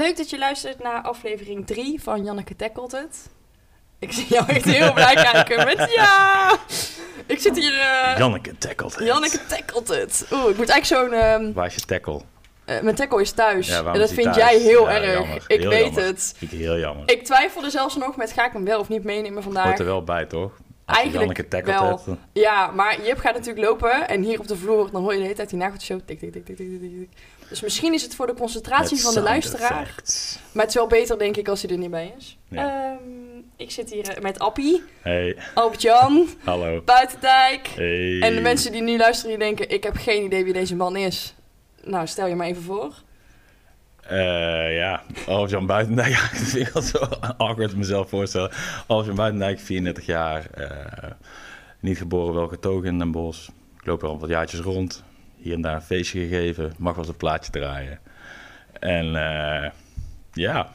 Leuk dat je luistert naar aflevering 3 van Janneke Tackelt Het. Ik zie jou echt heel blij kijken met ja! Ik zit hier... eh, Janneke tackelt het. Janneke Tackelt Het. Oeh, ik moet eigenlijk zo'n... ehm, Waar is je tackle? eh, mijn tackle is thuis. Ja, en dat vind thuis? jij heel Ja, erg. jammer. Ik Heel weet jammer. het. Vind ik heel jammer. Ik twijfelde zelfs nog met ga ik hem wel of niet meenemen vandaag. Hoort er wel bij, toch? Als Eigenlijk wel. hebt, dan- Ja, maar Jip gaat natuurlijk lopen en hier op de vloer, dan hoor je de hele tijd die nageltjes zo tik, tik, tik, tik, tik, tik, tik. Dus misschien is het voor de concentratie van de luisteraar. Maar het is wel beter, denk ik, als hij er niet bij is. Ja. Ehm, ik zit hier eh, met Appie, Hey, Albert-Jan, hallo. Buitendijk. Hey. En de mensen die nu luisteren, die denken, ik heb geen idee wie deze man is. Nou, stel je maar even voor. Eh, ja, Albert-Jan Buitendijk. Ik wel zo awkward mezelf voorstellen. Albert-Jan Buitendijk, 34 jaar. eh, niet geboren, wel getogen in Den Bosch. Ik loop er al wat jaartjes rond. Hier en daar een feestje gegeven. Mag wel eens een plaatje draaien. En eh, ja,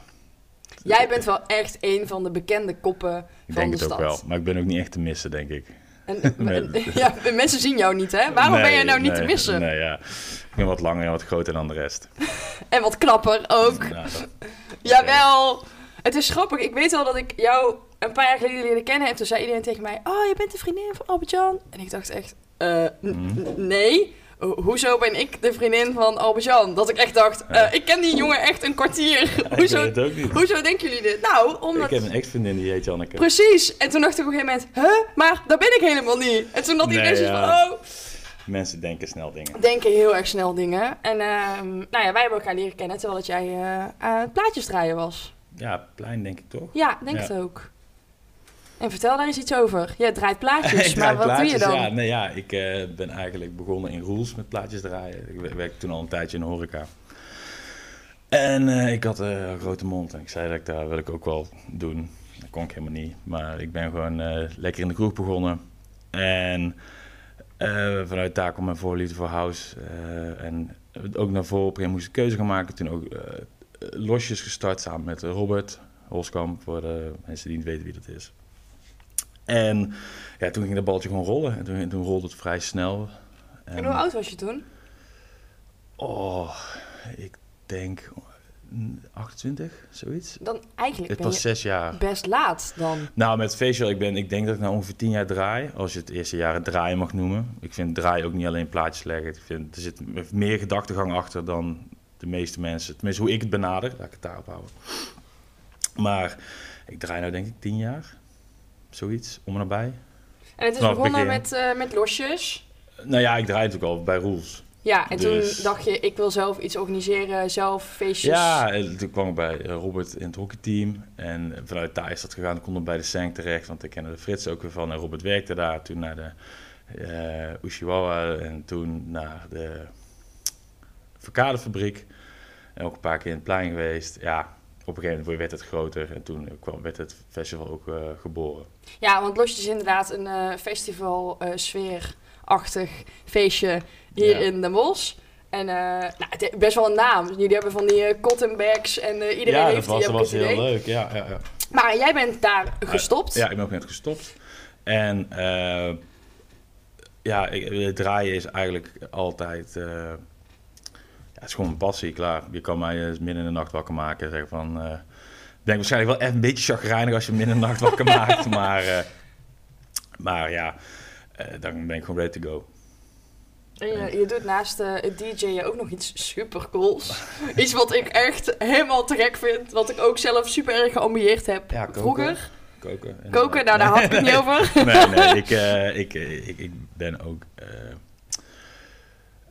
Jij bent wel echt een van de bekende koppen ik van denk de het ook stad. wel. Maar ik ben ook niet echt te missen, denk ik. En, ja, mensen zien jou niet, hè? Waarom ben jij nou niet nee, te missen? Nee, ja. Ik ben wat langer en wat groter dan de rest. En wat knapper ook. Nou, dat- Jawel. Het is grappig. Ik weet wel dat ik jou een paar jaar geleden leerde kennen. En toen zei iedereen tegen mij... Oh, je bent de vriendin van Albert-Jan. En ik dacht echt... eh, n- nee. Ho- Hoezo ben ik de vriendin van Albert-Jan? Dat ik echt dacht... eh, ik ken die jongen echt een kwartier. hoezo, het ook niet. hoezo denken jullie dit? Nou, omdat... Ik heb een ex-vriendin die heet Janneke. Precies. En toen dacht ik op een gegeven moment... Huh? Maar dat ben ik helemaal niet. En toen had Nee, iedereen zoiets ja. van... Oh... Mensen denken snel dingen. Denken heel erg snel dingen. En ehm, nou ja, wij hebben elkaar leren kennen... terwijl dat jij aan het plaatjes draaien was. Ja, plein denk ik toch? Ja, denk Ja. het ook. En vertel daar eens iets over. Je draait plaatjes, maar wat doe je dan? Ja, nee, ja, ik eh, ben eigenlijk begonnen in Roels met plaatjes draaien. Ik wer- werkte toen al een tijdje in de horeca. En eh, ik had eh, een grote mond en ik zei dat ik daar wil ik ook wel doen. Dat kon ik helemaal niet. Maar ik ben gewoon lekker in de kroeg begonnen. En vanuit daar kwam mijn voorliefde voor house. en ook naar voren op een gegeven moment moest ik keuze gaan maken. Toen ook losjes gestart samen met Robert Holskamp. Voor de mensen die niet weten wie dat is. En ja, toen ging dat balletje gewoon rollen. En toen, toen rolde het vrij snel. En hoe oud was je toen? Oh, ik denk mm, 28, zoiets. Dan eigenlijk Het ben was zes jaar. best laat dan. Nou, met Facial, ik, ben, ik denk dat ik nou ongeveer tien jaar draai. Als je het eerste jaar het draaien mag noemen. Ik vind draaien ook niet alleen plaatjes leggen. Ik vind, er zit meer gedachtegang achter dan de meeste mensen. Tenminste, hoe ik het benader. Laat ik het daarop houden. Maar ik draai nou denk ik tien jaar. Zoiets, om en nabij. En het is Vanaf het begonnen met, eh, met losjes. Nou ja, ik draai natuurlijk al bij Rules. Ja, en Dus- toen dacht je, ik wil zelf iets organiseren, zelf feestjes. Ja, eh, toen kwam ik bij eh, Robert in het hockeyteam. En vanuit daar is dat gegaan. Toen kon ik bij de Sank terecht, want ik kende de Frits ook weer van. En Robert werkte daar. Toen naar de eh Ushiwawa en toen naar de Verkadefabriek. En ook een paar keer in het plein geweest. Ja, op een gegeven moment werd het groter. En toen kwam, werd het festival ook eh, geboren. Ja, want losjes is inderdaad een eh, festival eh, sfeerachtig feestje hier Ja. in Den Bosch. En nou, het heeft best wel een naam. Jullie hebben van die cotton bags en iedereen ja, heeft dat was, die, dat heb ik was heel idee. leuk. Ja, ja, ja. Maar jij bent daar gestopt. Ja, ik ben op een gegeven moment gestopt. En ja, ik, draaien is eigenlijk altijd... eh, ja, het is gewoon een passie, klaar. Je kan mij eh, midden in de nacht wakker maken en zeggen van... eh, ik denk waarschijnlijk wel even een beetje chagrijnig als je midden in de nacht wakker maakt. Maar, eh, maar ja, eh, dan ben ik gewoon ready to go. En je, je doet naast eh, het DJ'en ook nog iets super cools. iets wat ik echt helemaal te gek vind. Wat ik ook zelf super erg geambieerd heb Ja, koken. vroeger. Koken. En- Koken, nou daar had ik het niet over. nee, nee, ik, eh, ik, eh, ik, ik ben ook.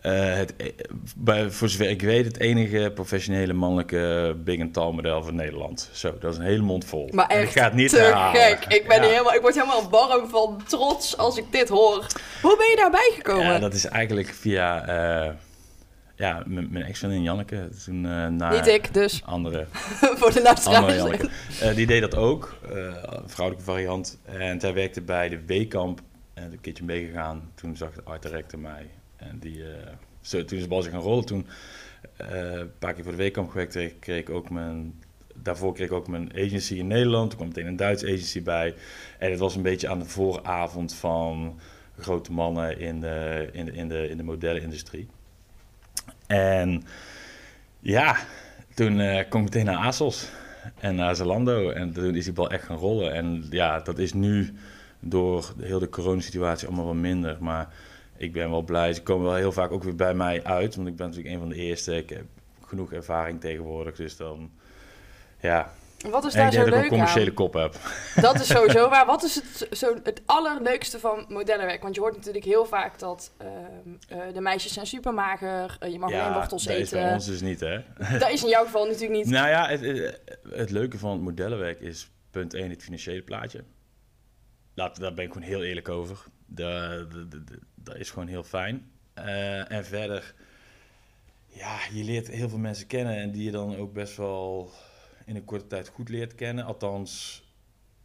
Eh, het, eh, bij, voor zover ik weet, het enige professionele mannelijke big and tall model van Nederland. Zo, dat is een hele mond vol. Maar echt ik ga het niet te herhalen. gek. Ik, ben ja. helemaal, ik word helemaal warm van trots als ik dit hoor. Hoe ben je daarbij gekomen? Ja, dat is eigenlijk via eh, ja, mijn ex-vriendin Janneke. Toen eh, naar Niet ik, dus. andere voor de luisteraars. Janneke. Die deed dat ook, een vrouwelijke variant. En zij werkte bij de W-kamp. En toen een keertje meegegaan. Toen zag de art director mij. En die, eh, zo, toen is de bal zich gaan rollen. Toen eh, een paar keer voor de W-kamp gewerkt. Kreeg, ik ook mijn, daarvoor kreeg ik ook mijn agency in Nederland. Toen kwam meteen een Duits agency bij. En het was een beetje aan de vooravond van grote mannen in de, in de, in de, in de modellenindustrie. En ja, toen kwam ik meteen naar ASOS en naar Zalando. En toen is die bal echt gaan rollen. En ja, dat is nu door de hele coronasituatie allemaal wat minder. Maar ik ben wel blij. Ze komen wel heel vaak ook weer bij mij uit. Want ik ben natuurlijk een van de eerste. Ik heb genoeg ervaring tegenwoordig. Dus dan, ja. Wat is En daar ik zo dat ik een leuk commerciële aan? kop heb. Dat is sowieso waar. Wat is het, zo, het allerleukste van modellenwerk? Want je hoort natuurlijk heel vaak dat ehm, eh, de meisjes zijn super mager. je mag alleen wortels dat is bij eten. ons dus niet, hè? Dat is in jouw geval natuurlijk niet. Nou ja, het, het, het leuke van het modellenwerk is punt 1 het financiële plaatje. Laat, daar ben ik gewoon heel eerlijk over. Dat, is gewoon heel fijn. Eh, en verder, ja, je leert heel veel mensen kennen en die je dan ook best wel in een korte tijd goed leert kennen. Althans,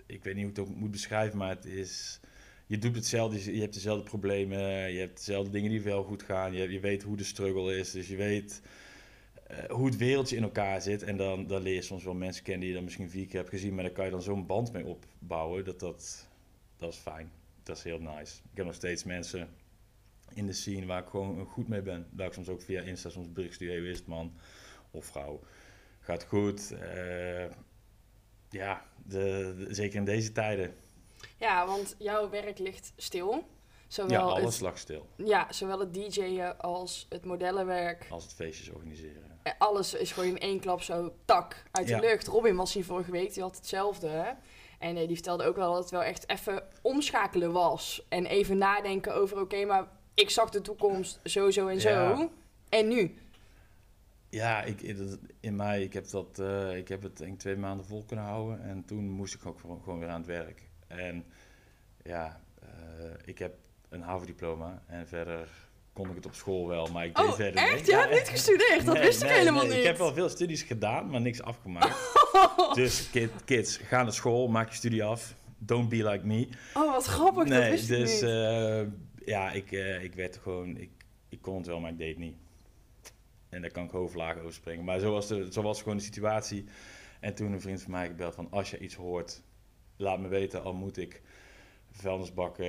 ik weet niet hoe ik het ook moet beschrijven, maar het is... Je doet hetzelfde, je hebt dezelfde problemen, je hebt dezelfde dingen die wel goed gaan. Je, je weet hoe de struggle is, dus je weet eh, hoe het wereldje in elkaar zit. En dan, dan leer je soms wel mensen kennen die je dan misschien vier keer hebt gezien, maar daar kan je dan zo'n band mee opbouwen. Dat, dat, dat is fijn. Dat is heel nice. Ik heb nog steeds mensen in de scene waar ik gewoon goed mee ben. Daar ik soms ook via Insta soms bericht stuur, is het man of vrouw? Gaat goed. Eh, ja, de, de- zeker in deze tijden. Ja, want jouw werk ligt stil. Ja, Zowel, alles het, lag stil. ja, zowel het DJ'en als het modellenwerk. Als het feestjes organiseren. Eh, Alles is gewoon in één klap zo tak uit de Ja. lucht. Robin was hier vorige week, die had hetzelfde. Hè? En eh, die vertelde ook wel dat het wel echt even omschakelen was. En even nadenken over, oké, maar ik zag de toekomst zo, zo en zo. En nu? Ja, ik, in mei, ik heb, dat, eh, ik heb het denk twee maanden vol kunnen houden. En toen moest ik ook gewoon, weer aan het werk. En ja, eh, ik heb een HAVO-diploma en verder kon ik het op school wel, maar ik deed Oh, verder echt? niks. Je Ja, hebt niet gestudeerd? Dat nee, wist ik helemaal nee. niet. Ik heb wel veel studies gedaan, maar niks afgemaakt. dus kid, kids, ga naar school, maak je studie af. Don't be like me. Oh, wat grappig, dat nee, wist dus ik niet. eh, ja, ik, eh, ik werd gewoon, ik, ik kon het wel, maar ik deed het niet. En daar kan ik hoofdlaag over springen. Maar zo was, de, zo was gewoon de situatie. En toen een vriend van mij gebeld van, als je iets hoort, laat me weten, al moet ik vuilnisbakken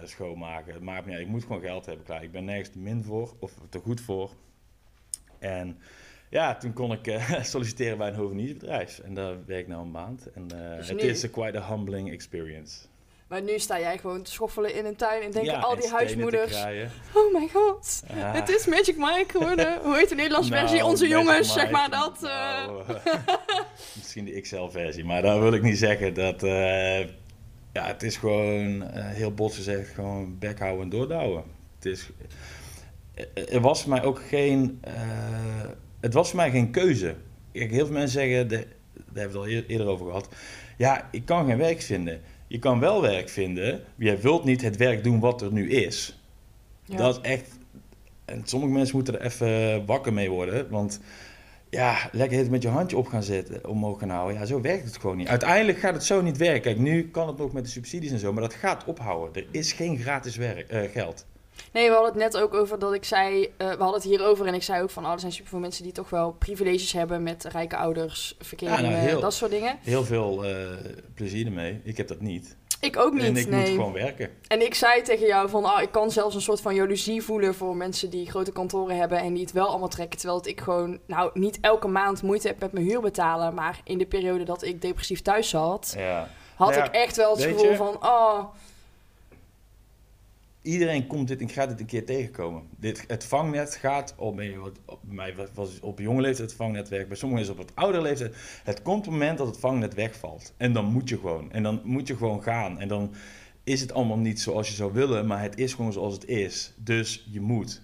eh, schoonmaken. Het maakt me niet uit, ik moet gewoon geld hebben, klaar. Ik ben nergens te min voor, of te goed voor. En ja, toen kon ik eh, solliciteren bij een hoveniersbedrijf. En daar werk ik nu een maand. En eh, Dus het is een quite a humbling experience. Maar nu sta jij gewoon te schoffelen in een tuin en denken Ja, al die huismoeders... Oh mijn god, het is Magic Mike geworden. Hoe heet de Nederlandse Nou, versie? Onze Magic jongens, Mike, zeg maar dat. eh. nou, misschien de XL-versie, maar daar wil ik niet zeggen dat. ja, het is gewoon heel bot gezegd, gewoon bek houden en doordouwen. Het is. Er was voor mij ook geen. Het was voor mij geen keuze. Kijk, heel veel mensen zeggen, de, daar hebben we het al eer- eerder over gehad. Ja, ik kan geen werk vinden. Je kan wel werk vinden, maar je wilt niet het werk doen wat er nu is. Ja. Dat is echt. En sommige mensen moeten er even wakker mee worden. Want ja, lekker het met je handje op gaan zetten, omhoog gaan houden. Ja, zo werkt het gewoon niet. Uiteindelijk gaat het zo niet werken. Kijk, nu kan het nog met de subsidies en zo, maar dat gaat ophouden. Er is geen gratis werk, eh, geld. Nee, we hadden het net ook over dat ik zei... eh, we hadden het hierover en ik zei ook van... Oh, er zijn superveel mensen die toch wel privileges hebben... met rijke ouders, verkeringen, Ja, nou, heel- dat soort dingen. Heel veel eh, plezier ermee. Ik heb dat niet. Ik ook niet, en ik nee. moet gewoon werken. En ik zei tegen jou van... Oh, ik kan zelfs een soort van jaloezie voelen... voor mensen die grote kantoren hebben... en die het wel allemaal trekken. Terwijl ik gewoon... Nou, niet elke maand moeite heb met mijn huur betalen... maar in de periode dat ik depressief thuis zat... Ja. had Nou ja, ik echt wel het gevoel je- van... Oh, Iedereen komt dit en gaat dit een keer tegenkomen. Dit, het vangnet gaat op, op, mij was op jonge leeftijd het vangnetwerk, bij sommigen is het op het oudere leeftijd. Het komt op het moment dat het vangnet wegvalt. En dan moet je gewoon. En dan moet je gewoon gaan. En dan is het allemaal niet zoals je zou willen, maar het is gewoon zoals het is. Dus je moet.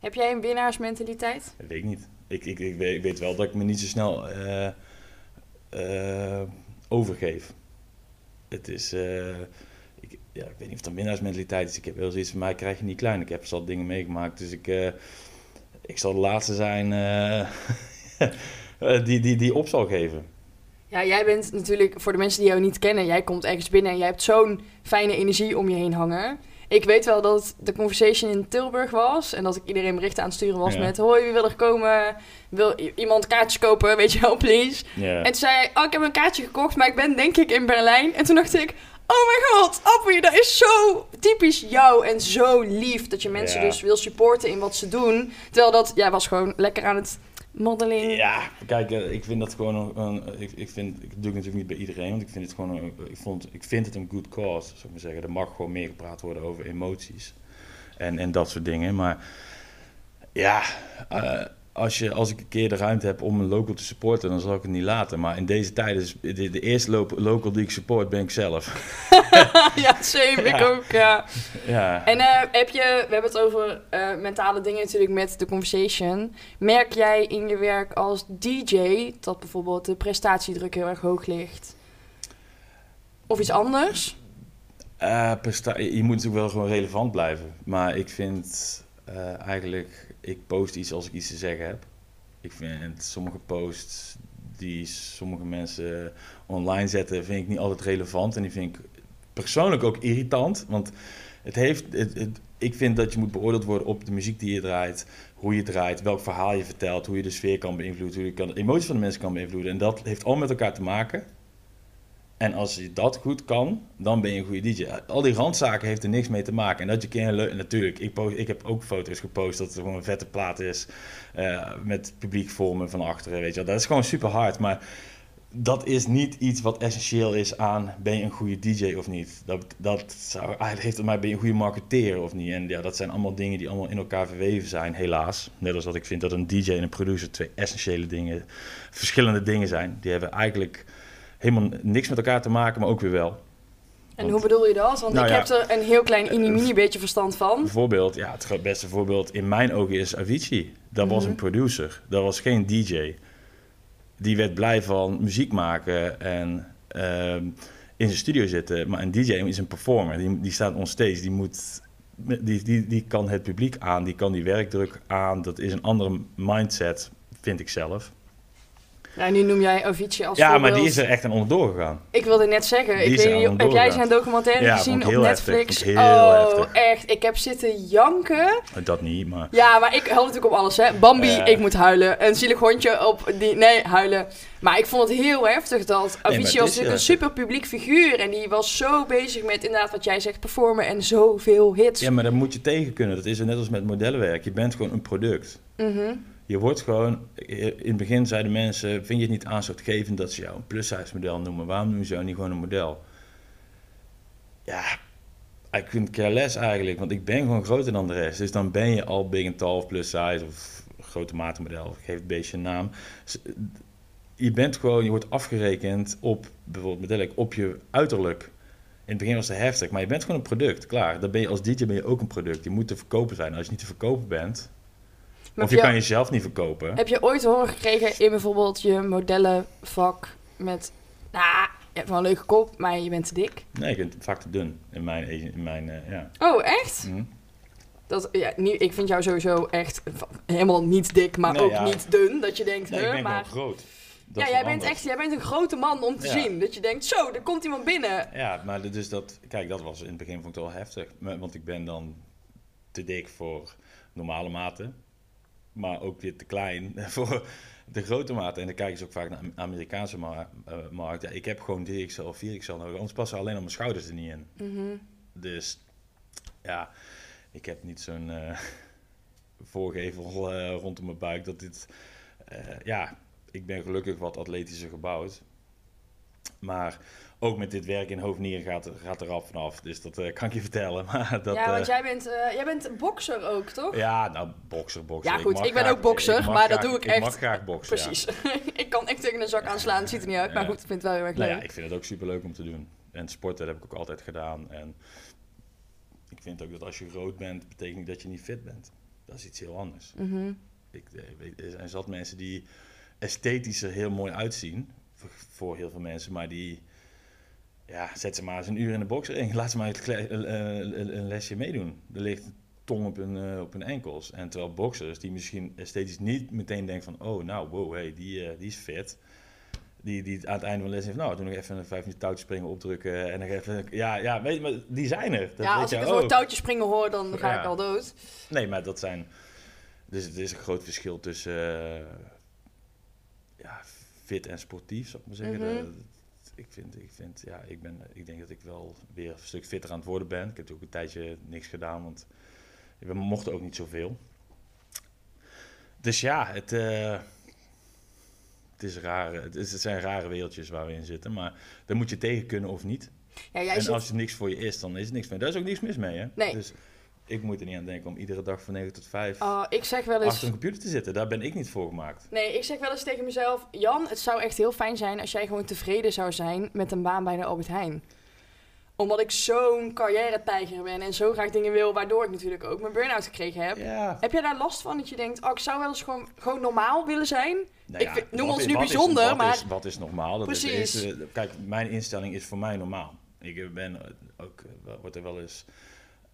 heb jij een winnaarsmentaliteit? Dat weet ik niet. Ik, ik, ik, weet, ik weet wel dat ik me niet zo snel eh, eh, overgeef. Het is... eh, ja, ik weet niet of een winnaarsmentaliteit is. Ik heb wel zoiets van mij krijg je niet klein. Ik heb zat dingen meegemaakt. Dus ik, eh, ik zal de laatste zijn eh, eh, die, die, die op zal geven. Ja, jij bent natuurlijk, voor de mensen die jou niet kennen, jij komt ergens binnen en jij hebt zo'n fijne energie om je heen hangen. Ik weet wel dat de conversation in Tilburg was en dat ik iedereen berichten aan het sturen was Ja. met hoi, wie wil er komen? Wil iemand kaartjes kopen? Weet je wel, please. Ja. En toen zei hij, oh, ik heb een kaartje gekocht, maar ik ben denk ik in Berlijn. En toen dacht ik, oh mijn god, Appie, dat is zo typisch jou en zo lief dat je mensen Ja. dus wil supporten in wat ze doen. Terwijl dat, jij was gewoon lekker aan het modeling? Ja, kijk, eh, ik vind dat gewoon een, een- ik, ik vind, ik doe het natuurlijk niet bij iedereen, want ik vind het gewoon, een- ik vond, ik vind het een good cause, zou ik maar zeggen. Er mag gewoon meer gepraat worden over emoties en, en dat soort dingen. Maar ja, eh, als, je, als ik een keer de ruimte heb om een local te supporten, dan zal ik het niet laten. Maar in deze tijd is de, de eerste lo- local die ik support, ben ik zelf. ja, same. Ik ook, ja. Ja. En eh, heb je, we hebben het over eh, mentale dingen natuurlijk met de conversation. Merk jij in je werk als DJ dat bijvoorbeeld de prestatiedruk heel erg hoog ligt? Of iets anders? Presta- je moet natuurlijk wel gewoon relevant blijven. Maar ik vind eigenlijk, ik post iets als ik iets te zeggen heb. Ik vind sommige posts die sommige mensen online zetten, vind ik niet altijd relevant. En die vind ik persoonlijk ook irritant. Want het heeft, het, ik vind dat je moet beoordeeld worden op de muziek die je draait, hoe je draait, welk verhaal je vertelt, hoe je de sfeer kan beïnvloeden, hoe je kan, de emoties van de mensen kan beïnvloeden. En dat heeft allemaal met elkaar te maken. En als je dat goed kan, dan ben je een goede DJ. Al die randzaken heeft er niks mee te maken. En dat je keer leuk... Natuurlijk, ik, post, ik heb ook foto's gepost dat er gewoon een vette plaat is. eh, met publiek voor me van achteren, weet je. Dat is gewoon super hard. Maar dat is niet iets wat essentieel is aan... ben je een goede DJ of niet? Dat, dat zou, eigenlijk heeft het maar ben je een goede marketeer of niet? En ja, dat zijn allemaal dingen die allemaal in elkaar verweven zijn, helaas. Net als dat ik vind dat een DJ en een producer twee essentiële dingen... verschillende dingen zijn. Die hebben eigenlijk helemaal niks met elkaar te maken, maar ook weer wel. En Want- hoe bedoel je dat? Want Nou ik ja. heb er een heel klein mini-mini beetje verstand van. Bijvoorbeeld, ja, het beste voorbeeld in mijn ogen is Avicii. Dat was Mhm. een producer, dat was geen DJ. Die werd blij van muziek maken en ehm, in zijn studio zitten. Maar een DJ is een performer, die, die staat on stage, die, moet, die, die, die kan het publiek aan, die kan die werkdruk aan. Dat is een andere mindset, vind ik zelf. Nou, nu noem jij Avicii als Ja, maar die is er echt aan onderdoor gegaan. Ik wilde net zeggen, Die ik weet er niet, heb jij zijn documentaire Ja, gezien op heftig, Netflix? oh, heftig. echt. Ik heb zitten janken. Dat niet, maar... Ja, maar ik huilde natuurlijk op alles, hè. Bambi, ik moet huilen. Een zielig hondje op die... Nee, huilen. Maar ik vond het heel heftig dat Avicii was natuurlijk een super publiek figuur. En die was zo bezig met inderdaad wat jij zegt, performen en zoveel hits. Ja, maar daar moet je tegen kunnen. Dat is net als met modellenwerk. Je bent gewoon een product. Mhm. Je wordt gewoon, in het begin zeiden mensen, vind je het niet aanstootgevend dat ze jou een plus-size model noemen? Waarom noemen ze jou niet gewoon een model? Ja, ik vind care less eigenlijk, want ik ben gewoon groter dan de rest. Dus dan ben je al big and tall of plus-size of grote matenmodel, geef het beestje een naam. Je bent gewoon, je wordt afgerekend op, bijvoorbeeld op je uiterlijk. In het begin was het heftig, maar je bent gewoon een product, klaar. Dan ben je als DJ ben je ook een product. Je moet te verkopen zijn. Als je niet te verkopen bent, Maar of je je- kan jezelf niet verkopen. Heb je ooit te horen gekregen in bijvoorbeeld je modellenvak met... Nou, je hebt wel een leuke kop, maar je bent te dik. Nee, ik het vaak te dun in mijn, in mijn eh, ja. Oh, echt? Hm. Dat, ja, niet, ik vind jou sowieso echt helemaal niet dik, maar Nee, ook ja. niet dun. Dat je denkt, Nee, ik ben maar... groot. Dat ja, jij bent anders. echt, jij bent een grote man om te Ja. zien. Dat je denkt, zo, er komt iemand binnen. Ja, maar is dat... Kijk, dat was in het begin vond ik het wel heftig. Want ik ben dan te dik voor normale maten. Maar ook weer te klein voor de grote maten. En dan kijken ze ook vaak naar de Amerikaanse ma- markt. Ja, ik heb gewoon 3XL of 4XL nodig. Anders passen alleen al mijn schouders er niet in. Mhm. Dus ja, ik heb niet zo'n eh, voorgevel eh, rondom mijn buik. Dat dit, ja, ik ben gelukkig wat atletischer gebouwd. Maar ook met dit werk in hoofdnieren gaat, gaat er rap vanaf. Dus dat eh, kan ik je vertellen. Maar dat, ja, want eh, jij bent, eh, jij bent bokser ook, toch? ja, nou, bokser, bokser. Ja, goed, ik ben graag- ook bokser, maar dat doe ik Ik echt- mag graag boksen, ja. Precies. ik kan echt tegen een zak aanslaan, het ziet er niet uit. Maar goed, ik vind het wel heel erg Nou leuk. ja, ik vind het ook super leuk om te doen. En sporten heb ik ook altijd gedaan. En ik vind ook dat als je rood bent, betekent dat je niet fit bent. Dat is iets heel anders. Ik, eh, weet, er zijn zat mensen die esthetisch er heel mooi uitzien. Voor, voor heel veel mensen. Maar die, ja, zet ze maar eens een uur in de boxring. Laat ze maar een, lesje meedoen. Er ligt een tong op hun, eh, op hun enkels. En terwijl boxers, die misschien esthetisch niet meteen denken van... Oh, nou, wow, hey, die, eh, die is fit. Die, die aan het einde van de les heeft, nou, doe nog even een vijf minuten touwtje springen opdrukken. En dan even, ja, ja, weet je, maar die zijn er. Dat ja, weet als ik het woord touwtje springen hoor, dan ga Ja. ik al dood. Nee, maar dat zijn. Dus het is een groot verschil tussen. eh, ja, fit en sportief, zou ik maar zeggen. Mhm. Ik, vind, ik, vind, ja, ik, ben, ik denk dat ik wel weer een stuk fitter aan het worden ben. Ik heb ook een tijdje niks gedaan, want we mochten ook niet zoveel. Dus ja, het, eh, het, is rare, het, is, het zijn rare wereldjes waar we in zitten. Maar daar moet je tegen kunnen of niet. Ja, jij en zit- als het niks voor je is, dan is het niks meer. Daar is ook niks mis mee, hè? Nee. Dus ik moet er niet aan denken om iedere dag van 9 tot 5 Oh, ik zeg wel eens... achter een computer te zitten. Daar ben ik niet voor gemaakt. Nee, ik zeg wel eens tegen mezelf... Jan, het zou echt heel fijn zijn als jij gewoon tevreden zou zijn met een baan bij de Albert Heijn. Omdat ik zo'n carrière-tijger ben en zo graag dingen wil... waardoor ik natuurlijk ook mijn burn-out gekregen heb. Heb jij daar last van dat je denkt... oh, ik zou wel eens gewoon, gewoon normaal willen zijn? Nou Ik vind- noem wat ons nu is- bijzonder, wat maar- Is, wat is normaal? Dat is- Precies. Is, kijk, mijn instelling is voor mij normaal. Ik ben ook, eh, wordt er wel eens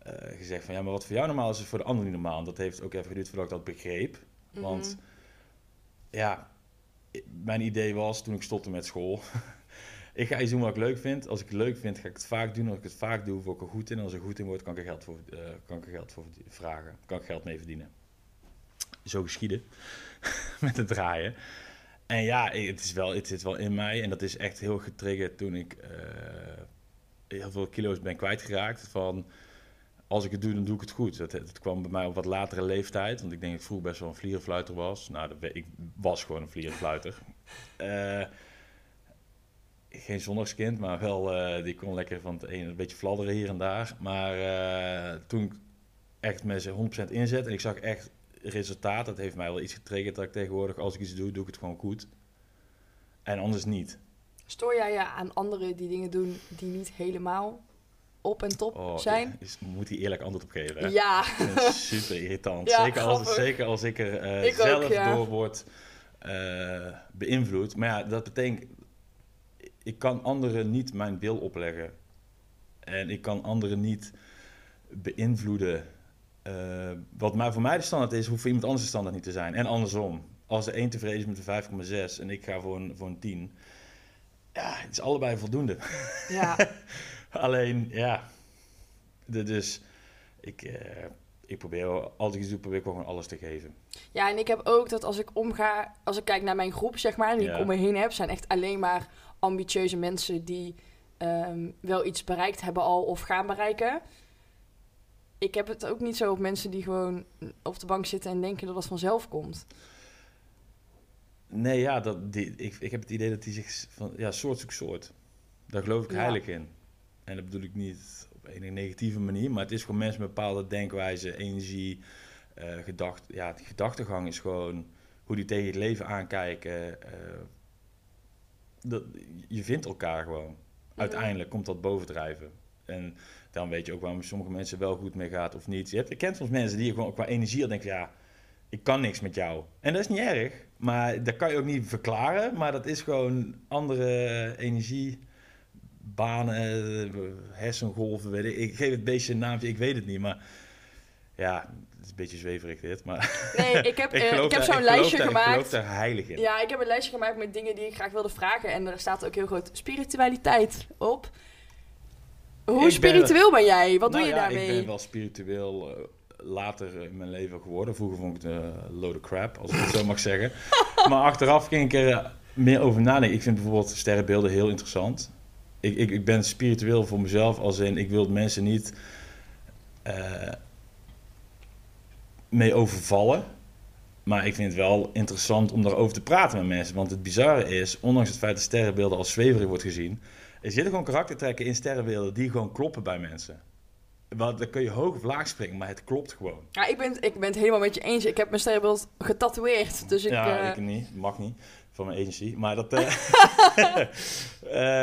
eh, gezegd van... ja, maar wat voor jou normaal is, is voor de ander niet normaal. En dat heeft ook even geduurd voordat ik dat begreep. Want Mhm. ja, i- mijn idee was toen ik stopte met school... ik ga iets doen wat ik leuk vind. Als ik het leuk vind, ga ik het vaak doen. Als ik het vaak doe, word ik er goed in. En als ik er goed in word, kan ik er geld voor, eh, kan ik er geld voor vragen. Kan ik geld mee verdienen. Zo geschieden. met het draaien. En ja, het, is wel, het zit wel in mij. En dat is echt heel getriggerd toen ik eh, heel veel kilo's ben kwijtgeraakt. Van als ik het doe, dan doe ik het goed. Dat, kwam bij mij op wat latere leeftijd. Want ik denk dat ik vroeger best wel een vlierenfluiter was. Nou, dat, ik was gewoon een vlierenfluiter. Eh geen zondagskind, maar wel, eh, die kon lekker van het een een beetje fladderen hier en daar. Maar eh, toen ik echt met z'n 100% inzet en ik zag echt resultaat, dat heeft mij wel iets getriggerd dat ik tegenwoordig, als ik iets doe, doe ik het gewoon goed. En anders niet. Stoor jij je aan anderen die dingen doen die niet helemaal op en top Oh, zijn? Is, moet hij eerlijk antwoord op geven. Hè? Ja. Super irritant. Ja, zeker, als, zeker als ik er eh, Ik ook, zelf ja. door word eh, beïnvloed. Maar ja, dat betekent, ik kan anderen niet mijn wil opleggen. En ik kan anderen niet beïnvloeden. Eh, wat maar voor mij de standaard is, hoeft voor iemand anders de standaard niet te zijn. En andersom. Als de een tevreden is met een 5,6 en ik ga voor een, voor een 10. Ja, het is allebei voldoende. ja. Alleen, ja. Dus ik, eh, ik probeer, ik iets doe, probeer ik gewoon alles te geven. Ja, en ik heb ook dat als ik omga, als ik kijk naar mijn groep, zeg maar, die Ja. ik om me heen heb, zijn echt alleen maar ambitieuze mensen die ehm, wel iets bereikt hebben al of gaan bereiken. Ik heb het ook niet zo op mensen die gewoon op de bank zitten en denken dat het vanzelf komt. Nee, ja, dat, die, ik, ik heb het idee dat die zich van, ja, soort zoekt soort. Daar geloof ik Ja. heilig in. En dat bedoel ik niet op een negatieve manier, maar het is gewoon mensen met bepaalde denkwijze, energie, eh gedacht, ja, die gedachtegang is gewoon hoe die tegen het leven aankijken. eh, dat, je vindt elkaar gewoon. Uiteindelijk komt dat bovendrijven. En dan weet je ook waarom sommige mensen wel goed mee gaat of niet. Je, hebt, je kent soms mensen die gewoon qua energie al denken, ja, ik kan niks met jou. En dat is niet erg, maar dat kan je ook niet verklaren. Maar dat is gewoon andere energiebanen, eh, hersengolven. Weet ik. ik geef het beestje een naamje, ik weet het niet. Maar ja, het is een beetje zweverig dit. Maar Nee, ik heb, eh, ik heb daar- zo'n lijstje daar- Ik geloof gemaakt. daar heilig in. Ja, ik heb een lijstje gemaakt met dingen die ik graag wilde vragen. En er staat ook heel groot spiritualiteit op. Hoe Ik spiritueel ben jij? Wat Nou doe je ja, daarmee? Ik ben wel spiritueel eh, later in mijn leven geworden. Vroeger vond ik het een load of crap, als ik het zo mag zeggen. Maar achteraf ging ik er eh, meer over nadenken. Ik vind bijvoorbeeld sterrenbeelden heel interessant. Ik, ik, ik ben spiritueel voor mezelf, als in ik wil mensen niet eh, mee overvallen. Maar ik vind het wel interessant om daarover te praten met mensen. Want het bizarre is, ondanks het feit dat sterrenbeelden als zweverig wordt gezien, er zitten gewoon karaktertrekken in sterrenbeelden die gewoon kloppen bij mensen. Want dan kun je hoog of laag springen, maar het klopt gewoon. Ja, ik ben, ik ben het helemaal met je eens. Ik heb mijn sterrenbeeld getatoeëerd. Dus ik, ja, eh, ik niet. Mag niet. Van mijn agency. Maar dat... eh,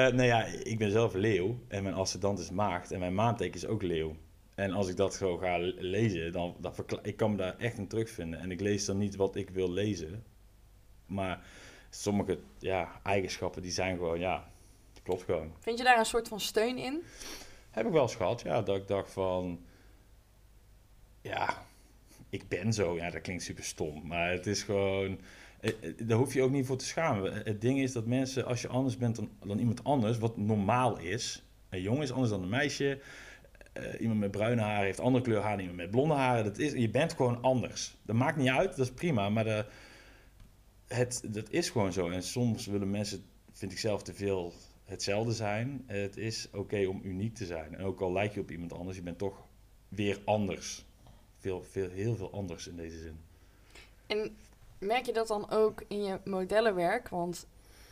nou ja, ik ben zelf leeuw. En mijn ascendant is maagd. En mijn maanteken is ook leeuw. En als ik dat gewoon ga le- lezen, dan, dan ik kan me daar echt in terugvinden. En ik lees dan niet wat ik wil lezen. Maar sommige ja, eigenschappen, die zijn gewoon, ja, klopt gewoon. vind je daar een soort van steun in? Heb ik wel eens gehad, ja. Dat ik dacht van... Ja, ik ben zo. Ja, dat klinkt super stom. Maar het is gewoon... eh, eh, Daar hoef je ook niet voor te schamen. Het ding is dat mensen, als je anders bent dan, dan iemand anders... wat normaal is... Een jongen is anders dan een meisje... eh, iemand met bruine haar heeft andere kleur haar dan iemand met blonde haren. Dat is, je bent gewoon anders. Dat maakt niet uit, dat is prima. Maar het, dat is gewoon zo. En soms willen mensen, vind ik zelf, te veel hetzelfde zijn. Het is oké om uniek te zijn. En ook al lijk je op iemand anders, je bent toch weer anders. Veel, veel, heel veel anders in deze zin. En merk je dat dan ook in je modellenwerk? Want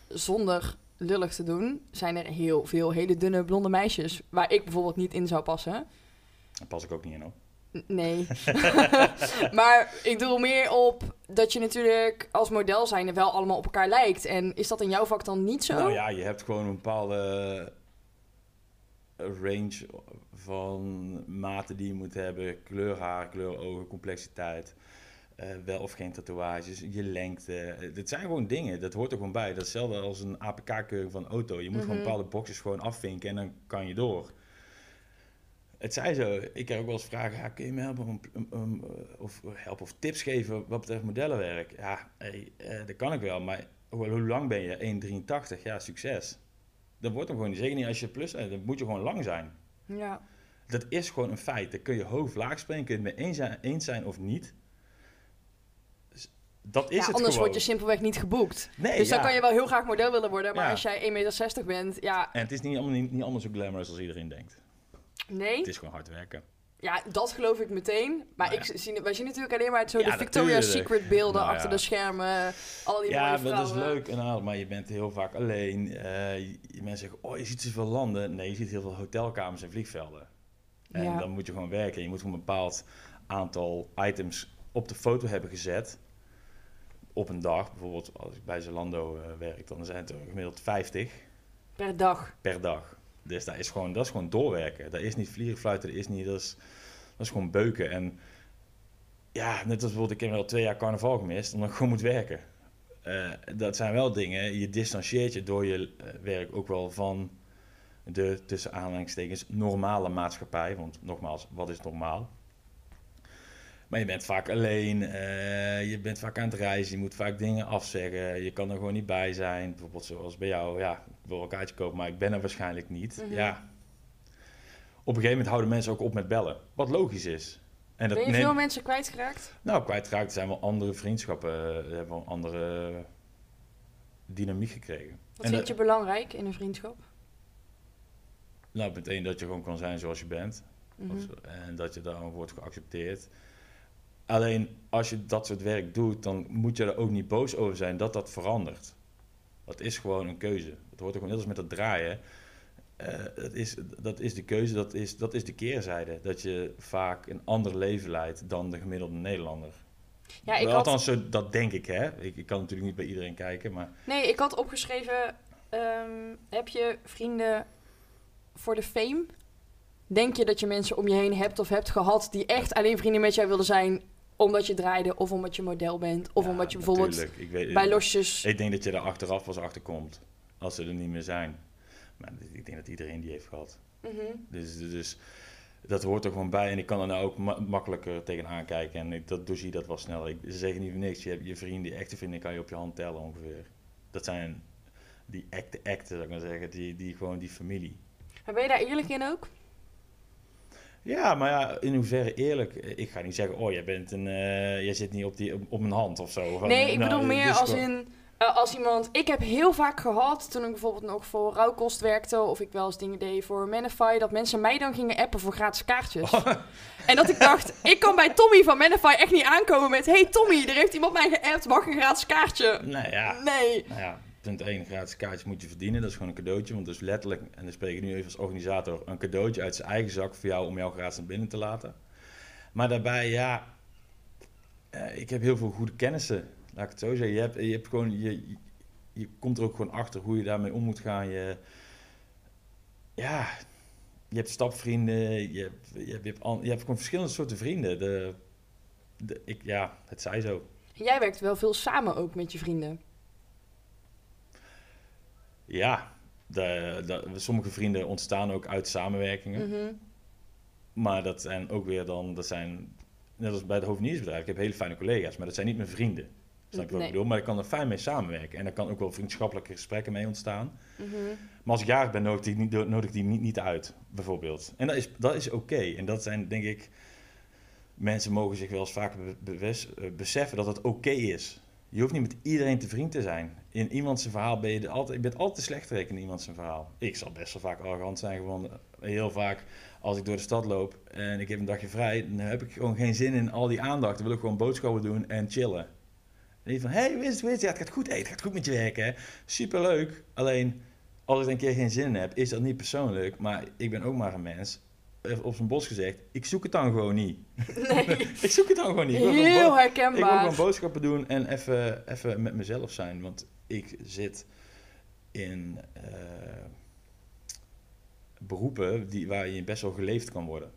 zonder lullig te doen, zijn er heel veel hele dunne blonde meisjes waar ik bijvoorbeeld niet in zou passen. Daar pas ik ook niet in. N- Nee. maar ik doe er meer op dat je natuurlijk als model zijnde wel allemaal op elkaar lijkt. En is dat in jouw vak dan niet zo? Nou ja, je hebt gewoon een bepaalde range van maten die je moet hebben. Kleur haar, kleur ogen, complexiteit. Eh, wel of geen tatoeages, je lengte. Eh, Dit zijn gewoon dingen, dat hoort er gewoon bij. Dat is hetzelfde als een APK-keuring van een auto. Je moet gewoon Mhm. bepaalde boxes gewoon afvinken en dan kan je door. Het zij zo, ik krijg ook wel eens vragen, ja, kun je me helpen om, eh, of helpen of tips geven wat betreft modellenwerk? Ja, hey, eh, dat kan ik wel, maar hoe, hoe lang ben je? 1,83, ja, succes. Dat wordt hem gewoon niet. Zeker niet als je plus dan moet je gewoon lang zijn. Ja. Dat is gewoon een feit. Dan kun je hoog of laag springen, kun je het mee eens zijn, eens zijn of niet. Dat is ja, het anders gewoon. word je simpelweg niet geboekt. Nee, dus dan kan je wel heel graag model willen worden, maar Ja. als jij 1,60 meter bent, ja, En het is niet allemaal, niet, niet allemaal zo glamorous als iedereen denkt. nee. Het is gewoon hard werken. Ja, dat geloof ik meteen. Maar Nou ik zie, wij zien natuurlijk alleen maar zo de Victoria's. Secret beelden Nou achter de schermen. Al die Ja, dat is leuk en al, maar je bent heel vaak alleen. Je- mensen zeggen, oh, je ziet zoveel landen. Nee, je ziet heel veel hotelkamers en vliegvelden. En dan moet je gewoon werken. Je moet gewoon een bepaald aantal items op de foto hebben gezet. Op een dag, bijvoorbeeld als ik bij Zalando eh, werk, dan zijn het er gemiddeld 50 Per dag. per dag. Dus dat is gewoon, dat is gewoon doorwerken. Dat is niet vliegen, fluiten, dat is niet, dat is, dat is gewoon beuken. En ja, net als bijvoorbeeld, ik heb al twee jaar carnaval gemist, omdat ik gewoon moet werken. Eh, dat zijn wel dingen, je distancieert je door je eh, werk ook wel van de, tussen aanhalingstekens, normale maatschappij. Want nogmaals, wat is normaal? Maar je bent vaak alleen, eh, je bent vaak aan het reizen, je moet vaak dingen afzeggen, je kan er gewoon niet bij zijn. Bijvoorbeeld zoals bij jou, ja, ik wil een kaartje kopen, maar ik ben er waarschijnlijk niet. Mhm. Ja. Op een gegeven moment houden mensen ook op met bellen, wat logisch is. En dat Ben je neemt- veel mensen kwijtgeraakt? nou, kwijtgeraakt zijn wel andere vriendschappen, eh, hebben wel andere dynamiek gekregen. Wat En vind dat- je belangrijk in een vriendschap? Nou, één, dat je gewoon kan zijn zoals je bent. Mhm. En dat je daar wordt geaccepteerd. Alleen als je dat soort werk doet, dan moet je er ook niet boos over zijn dat dat verandert. Dat is gewoon een keuze. Het hoort gewoon net als met dat draaien. Eh, dat, is, dat is de keuze, dat is, dat is de keerzijde. Dat je vaak een ander leven leidt dan de gemiddelde Nederlander. Ja, ik Wel, had, Althans, zo, dat denk ik, hè. Ik, ik kan natuurlijk niet bij iedereen kijken, maar... nee, ik had opgeschreven, ehm, heb je vrienden voor de fame? Denk je dat je mensen om je heen hebt of hebt gehad die echt alleen vrienden met jou wilden zijn omdat je draaide of omdat je model bent of Ja, omdat je bijvoorbeeld. Ik weet, bij losjes... Ik denk dat je er achteraf pas achter komt als ze er niet meer zijn. Maar ik denk dat iedereen die heeft gehad. Mhm. Dus, dus dat hoort er gewoon bij. En ik kan er nou ook ma- makkelijker tegenaan kijken. En ik, dat je dat wel sneller. Ik, ze zeggen niet voor niks. Je hebt je vrienden, die echte vrienden, kan je op je hand tellen ongeveer. Dat zijn die echte acten, zou ik maar zeggen. Die, die gewoon die familie. Maar ben je daar eerlijk in ook? Ja, maar ja, in hoeverre eerlijk. Ik ga niet zeggen, oh, jij bent een, eh, jij zit niet op, die, op, mijn hand of zo. Van, Nee, ik bedoel meer als in... eh, als iemand... Ik heb heel vaak gehad, toen ik bijvoorbeeld nog voor Rauwkost werkte... of ik wel eens dingen deed voor Manify... dat mensen mij dan gingen appen voor gratis kaartjes. En dat ik dacht, ik kan bij Tommy van Manify echt niet aankomen met... Hey Tommy, er heeft iemand mij geappt, mag een gratis kaartje? Nou ja, Nee. Nou ja, punt 1, gratis kaartjes moet je verdienen. Dat is gewoon een cadeautje. Want is letterlijk, en dan spreek ik nu even als organisator, een cadeautje uit zijn eigen zak voor jou om jou gratis naar binnen te laten. Maar daarbij, ja, eh, ik heb heel veel goede kennissen. Laat ik het zo zeggen. Je, hebt, je, hebt gewoon, je, je- komt er ook gewoon achter hoe je daarmee om moet gaan. Je, ja, je hebt stapvrienden, je hebt, je hebt, je hebt, je hebt gewoon verschillende soorten vrienden. De, de, ik, ja, het zij zo. Jij werkt wel veel samen ook met je vrienden. Ja, de, de, sommige vrienden ontstaan ook uit samenwerkingen. Mhm. Maar dat zijn ook weer dan, dat zijn, net als bij het hoveniersbedrijf, ik heb hele fijne collega's, maar dat zijn niet mijn vrienden. Snap je wat Nee. ik bedoel? Maar ik kan er fijn mee samenwerken. En er kan ook wel vriendschappelijke gesprekken mee ontstaan. Mhm. Maar als ik jarig ben, nodig ik die niet, nodig die niet, niet uit, bijvoorbeeld. En dat is, dat is oké. En dat zijn, denk ik, mensen mogen zich wel eens vaker be- bewust- eh, beseffen dat het oké is. Je hoeft niet met iedereen te vriend te zijn. In iemands verhaal ben je altijd, je bent altijd slecht in iemands verhaal. Ik zal best wel vaak arrogant zijn, gewoon eh, heel vaak als ik door de stad loop en ik heb een dagje vrij, dan heb ik gewoon geen zin in al die aandacht. Dan wil ik gewoon boodschappen doen en chillen. En die van, hey, hoe is het, het? Gaat goed. Hey, het gaat goed met je werk, hè. Superleuk. Alleen, als ik een keer geen zin in heb, is dat niet persoonlijk. Maar ik ben ook maar een mens. Even Op zijn bos gezegd, ik zoek het dan gewoon niet. Nee, ik zoek het dan gewoon niet. Ik heel ik wil herkenbaar. gewoon boodschappen doen en even, even met mezelf zijn. Want ik zit in eh, beroepen die, waar je best wel geleefd kan worden.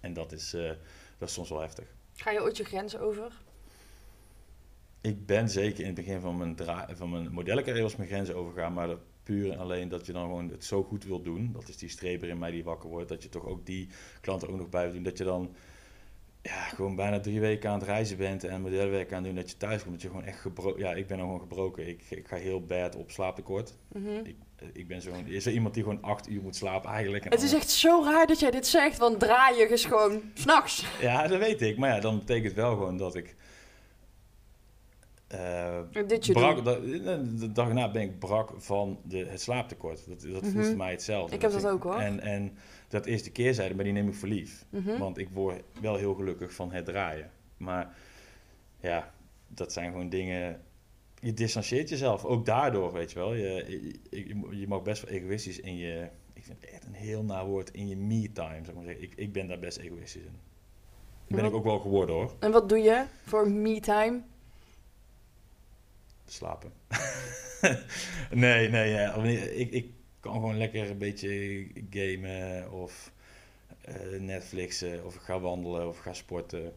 En dat is, eh, dat is soms wel heftig. Ga je ooit je grens over? Ik ben zeker in het begin van mijn, dra- van mijn modellencarrière was mijn grenzen overgaan. Maar dat puur en alleen dat je dan gewoon het zo goed wilt doen. Dat is die streber in mij die wakker wordt. Dat je toch ook die klanten ook nog bij doen. Dat je dan ja, gewoon bijna drie weken aan het reizen bent en modellenwerk aan het doen. Dat je thuis komt. Dat je gewoon echt gebroken... Ja, ik ben dan gewoon gebroken. Ik, ik ga heel bad op slaaptekort. Mhm. Ik, ik ben zo'n... Is er iemand die gewoon acht uur moet slapen eigenlijk? En Het is echt zo raar dat jij dit zegt, want draaien is gewoon s'nachts. Ja, dat weet ik. Maar ja, dan betekent wel gewoon dat ik... Dit je brak, dat- de dag na ben ik brak van de, het slaaptekort. Dat, dat Mhm. voor mij hetzelfde. Ik heb dat ook, hoor. En, en dat is de keerzijde, maar die neem ik voor lief. Mhm. Want ik word wel heel gelukkig van het draaien. Maar ja, dat zijn gewoon dingen... Je distancieert jezelf, ook daardoor, weet je wel. Je, je, je mag best wel egoïstisch in je... Ik vind het echt een heel naar woord, in je me-time, zou ik maar zeggen. Ik, ik ben daar best egoïstisch in. Ben Wat- ik ook wel geworden, hoor. En wat doe je voor me-time? Slapen. nee, nee, ja. ik, ik kan gewoon lekker een beetje gamen of eh, Netflixen of ik ga wandelen of ik ga sporten.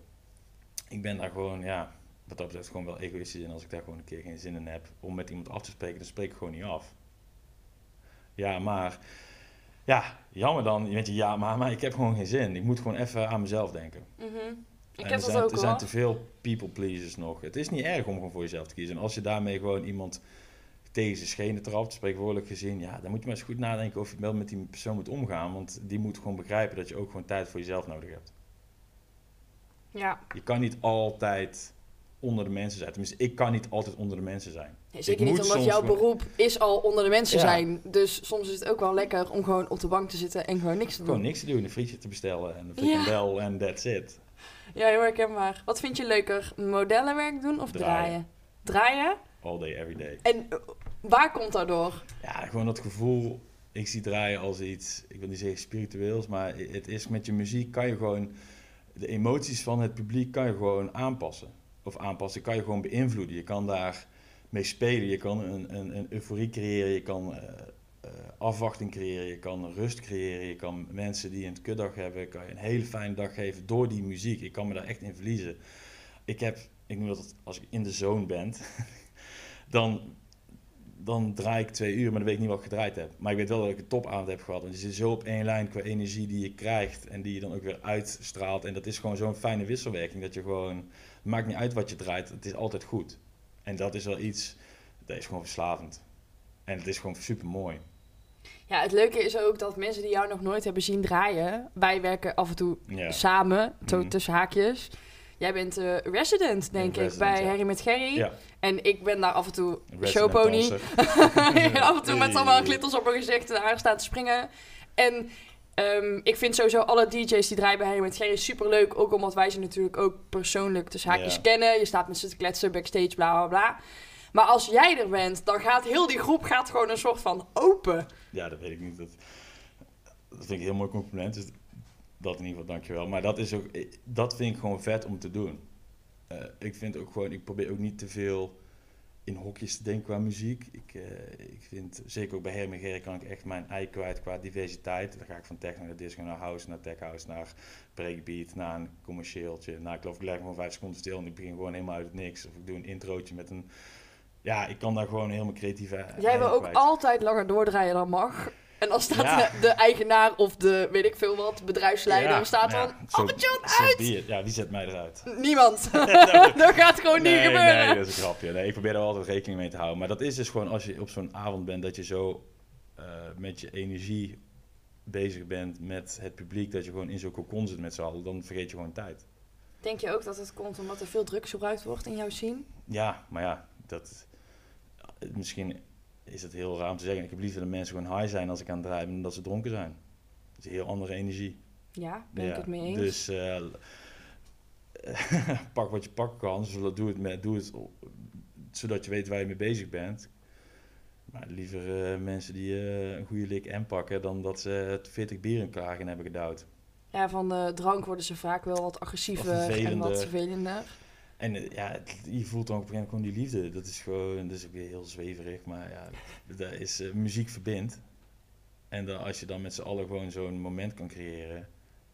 Ik ben daar gewoon, ja, wat dat betreft gewoon wel egoïstisch in. Als ik daar gewoon een keer geen zin in heb om met iemand af te spreken, dan spreek ik gewoon niet af. Ja, maar, ja, jammer dan. Je weet je, ja, maar, maar ik heb gewoon geen zin. Ik moet gewoon even aan mezelf denken. Mhm. Ik heb er zijn, ook er zijn te veel people pleasers nog. Het is niet erg om gewoon voor jezelf te kiezen. En als je daarmee gewoon iemand tegen zijn schenen trapt, spreekwoordelijk gezien, ja, dan moet je maar eens goed nadenken of je wel met die persoon moet omgaan. Want die moet gewoon begrijpen dat je ook gewoon tijd voor jezelf nodig hebt. Ja, Je kan niet altijd onder de mensen zijn. Tenminste, ik kan niet altijd onder de mensen zijn. Nee, zeker Ik niet omdat jouw gewoon- beroep is al onder de mensen Ja. zijn. Dus soms is het ook wel lekker om gewoon op de bank te zitten en gewoon niks te doen. Gewoon niks te doen, een frietje te bestellen en een frikandel en that's it. Ja, heel herkenbaar. Wat vind je leuker? Modellenwerk doen of draaien? Draaien. Draaien? All day, every day. En eh, waar komt dat door? Ja, gewoon dat gevoel. Ik zie draaien als iets, ik wil niet zeggen spiritueels, maar het is met je muziek kan je gewoon de emoties van het publiek kan je gewoon aanpassen. Of aanpassen, kan je gewoon beïnvloeden. Je kan daar mee spelen, je kan een, een, een euforie creëren, je kan eh, afwachting creëren, je kan rust creëren, je kan mensen die een kutdag hebben, kan je een hele fijne dag geven door die muziek. Ik kan me daar echt in verliezen. Ik heb, ik noem dat als ik in de zone ben, dan dan draai ik twee uur, maar dan weet ik niet wat ik gedraaid heb. Maar ik weet wel dat ik een topavond heb gehad. Want je zit zo op één lijn qua energie die je krijgt en die je dan ook weer uitstraalt. En dat is gewoon zo'n fijne wisselwerking dat je gewoon, maakt niet uit wat je draait, het is altijd goed. En dat is wel iets, dat is gewoon verslavend. En het is gewoon super mooi. Ja, het leuke is ook dat mensen die jou nog nooit hebben zien draaien... Wij werken af en toe Ja. samen, to- Mhm. tussen haakjes. Jij bent eh, resident, denk ik, bij ja. Harry met Gerry. Ja, En ik ben daar af en toe resident showpony. af en toe met allemaal glitters op mijn gezicht en daar staan te springen. En ehm, ik vind sowieso alle DJ's die draaien bij Harry met Gerry super leuk. Ook omdat wij ze natuurlijk ook persoonlijk tussen haakjes Ja. kennen. Je staat met ze te kletsen, backstage, bla bla bla. Maar als jij er bent, dan gaat heel die groep gaat gewoon een soort van open. Ja, dat weet ik niet. Dat, dat vind ik een heel mooi compliment. Dus dat in ieder geval, dankjewel. Maar dat, is ook, dat vind ik gewoon vet om te doen. Eh, ik vind ook gewoon, ik probeer ook niet te veel in hokjes te denken qua muziek. Ik, eh, ik vind, zeker ook bij Hermie Gerrit kan ik echt mijn ei kwijt qua diversiteit. Dan ga ik van techno naar disco, naar house, naar tech house, naar breakbeat, naar een commercieeltje. Nou, ik geloof ik leg gewoon vijf seconden stil en ik begin gewoon helemaal uit het niks. Of ik doe een introotje met een... Ja, ik kan daar gewoon helemaal creatief Jij wil ook altijd langer doordraaien dan mag. En dan staat Ja. de, eigenaar of de, weet ik veel wat, bedrijfsleider, staat ja, van... zo- Albert-Jan, zo uit! Ja, wie zet mij eruit? Niemand. dat gaat gewoon niet gebeuren. nee, dat is een grapje. Nee, ik probeer er altijd rekening mee te houden. Maar dat is dus gewoon als je op zo'n avond bent dat je zo eh, met je energie bezig bent met het publiek, dat je gewoon in zo'n cocon zit met z'n allen, dan vergeet je gewoon tijd. Denk je ook dat het komt omdat er veel drugs gebruikt wordt in jouw scene? Ja, maar ja, dat, misschien is het heel raar om te zeggen. Ik heb liever dat mensen gewoon high zijn als ik aan het draaien ben dan dat ze dronken zijn. Dat is een heel andere energie. Ja, ben ik het mee eens. Dus eh, pak wat je pakken kan, zodat doe het, met, doe het zodat je weet waar je mee bezig bent. Maar liever uh, mensen die uh, een goede lik en pakken dan dat ze 40 bier in klaar hebben gedouwd. Ja, van de drank worden ze vaak wel wat agressiever en wat vervelender. En uh, ja, je voelt dan op een gegeven moment gewoon die liefde. Dat is gewoon, dat is ook weer heel zweverig, maar ja, dat is, muziek verbindt. En dan, als je dan met z'n allen gewoon zo'n moment kan creëren,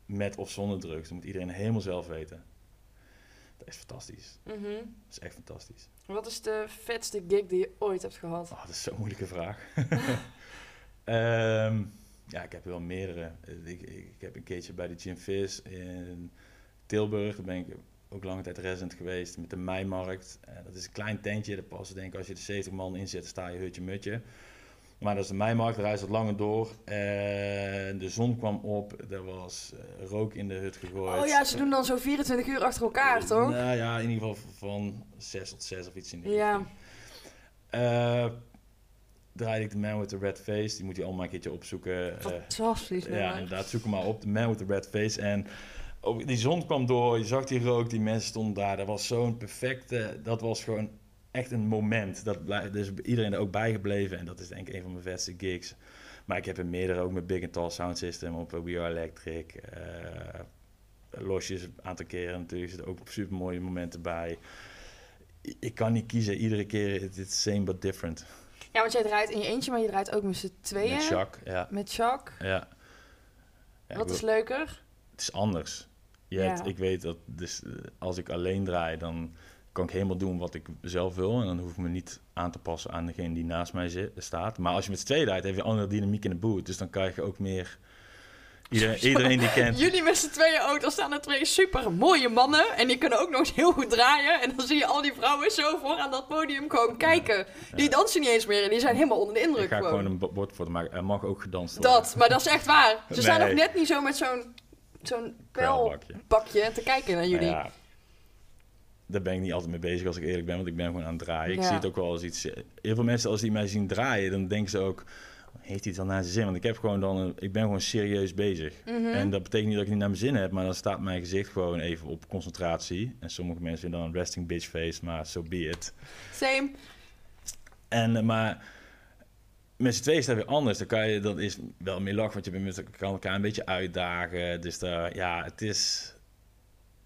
met of zonder drugs, dan moet iedereen helemaal zelf weten. Dat is fantastisch. Mm Dat is echt fantastisch. Wat is de vetste gig die je ooit hebt gehad? Oh, dat is zo'n moeilijke vraag. um, ja, ik heb wel meerdere. Ik, ik, heb een keertje bij de Gin Fizz in Tilburg. Daar ben ik ook lange tijd resident geweest met de Meimarkt. Uh, dat is een klein tentje. Daar passen denk ik als je er 70 man in zet, sta je hutje mutje. Maar dat is de Meimarkt, daar reist het langer door. En de zon kwam op, er was eh, rook in de hut gegooid. Oh ja, ze doen dan zo 24 uur achter elkaar, uh, toch? Nou ja, in ieder geval van 6 tot 6 of iets in die Ja. Uh, draaide ik de Man with the Red Face. Die moet je allemaal een keertje opzoeken. Fantastisch. ja, inderdaad. Zoek hem maar op. De Man with the Red Face. En ook, die zon kwam door. Je zag die rook. Die mensen stonden daar. Dat was zo'n perfecte... Dat was gewoon echt een moment. Dat blijft dus iedereen er ook bijgebleven. En dat is denk ik een van mijn vetste gigs. Maar ik heb er meerdere ook met Big and Tall Sound System op We Are Electric. Uh, losjes een aantal keren natuurlijk. Zitten ook super mooie momenten bij. Ik kan niet kiezen. Iedere keer, it's same but different. Ja, want jij draait in je eentje, maar je draait ook met z'n tweeën. Met Jacques, ja. Met Jacques. Ja. ja Wat is leuker? Het is anders. Je ja. Hebt, ik weet dat dus, als ik alleen draai, dan kan ik helemaal doen wat ik zelf wil. En dan hoef ik me niet aan te passen aan degene die naast mij zit, staat. Maar als je met z'n tweeën draait, heb je andere dynamiek in de boot. Dus dan krijg je ook meer... Iedereen, iedereen die kent... Jullie met z'n tweeën ook, dan staan er twee super mooie mannen. En die kunnen ook nog eens heel goed draaien. En dan zie je al die vrouwen zo voor aan dat podium komen kijken. Die dansen niet eens meer en die zijn helemaal onder de indruk. Ik ga gewoon, gewoon een bord voor maken. Er mag ook gedanst worden. Dat, maar dat is echt waar. Ze staan nog net niet zo met zo'n zo'n pijlbakje te kijken naar jullie. Ja, daar ben ik niet altijd mee bezig als ik eerlijk ben, want ik ben gewoon aan het draaien. Ik zie het ook wel als iets. Heel veel mensen, als die mij zien draaien, dan denken ze ook. Heeft hij het dan naar zijn zin? Want ik heb gewoon dan een, ik ben gewoon serieus bezig. Mhm. En dat betekent niet dat ik niet naar mijn zin heb, maar dan staat mijn gezicht gewoon even op concentratie. En sommige mensen vinden dan een resting bitch face, maar so be it. Same. En, eh, maar met z'n tweeën is dat weer anders. Dan kan je, dat is wel meer lach, want je bent met kan elkaar een beetje uitdagen. Dus daar, ja, het is.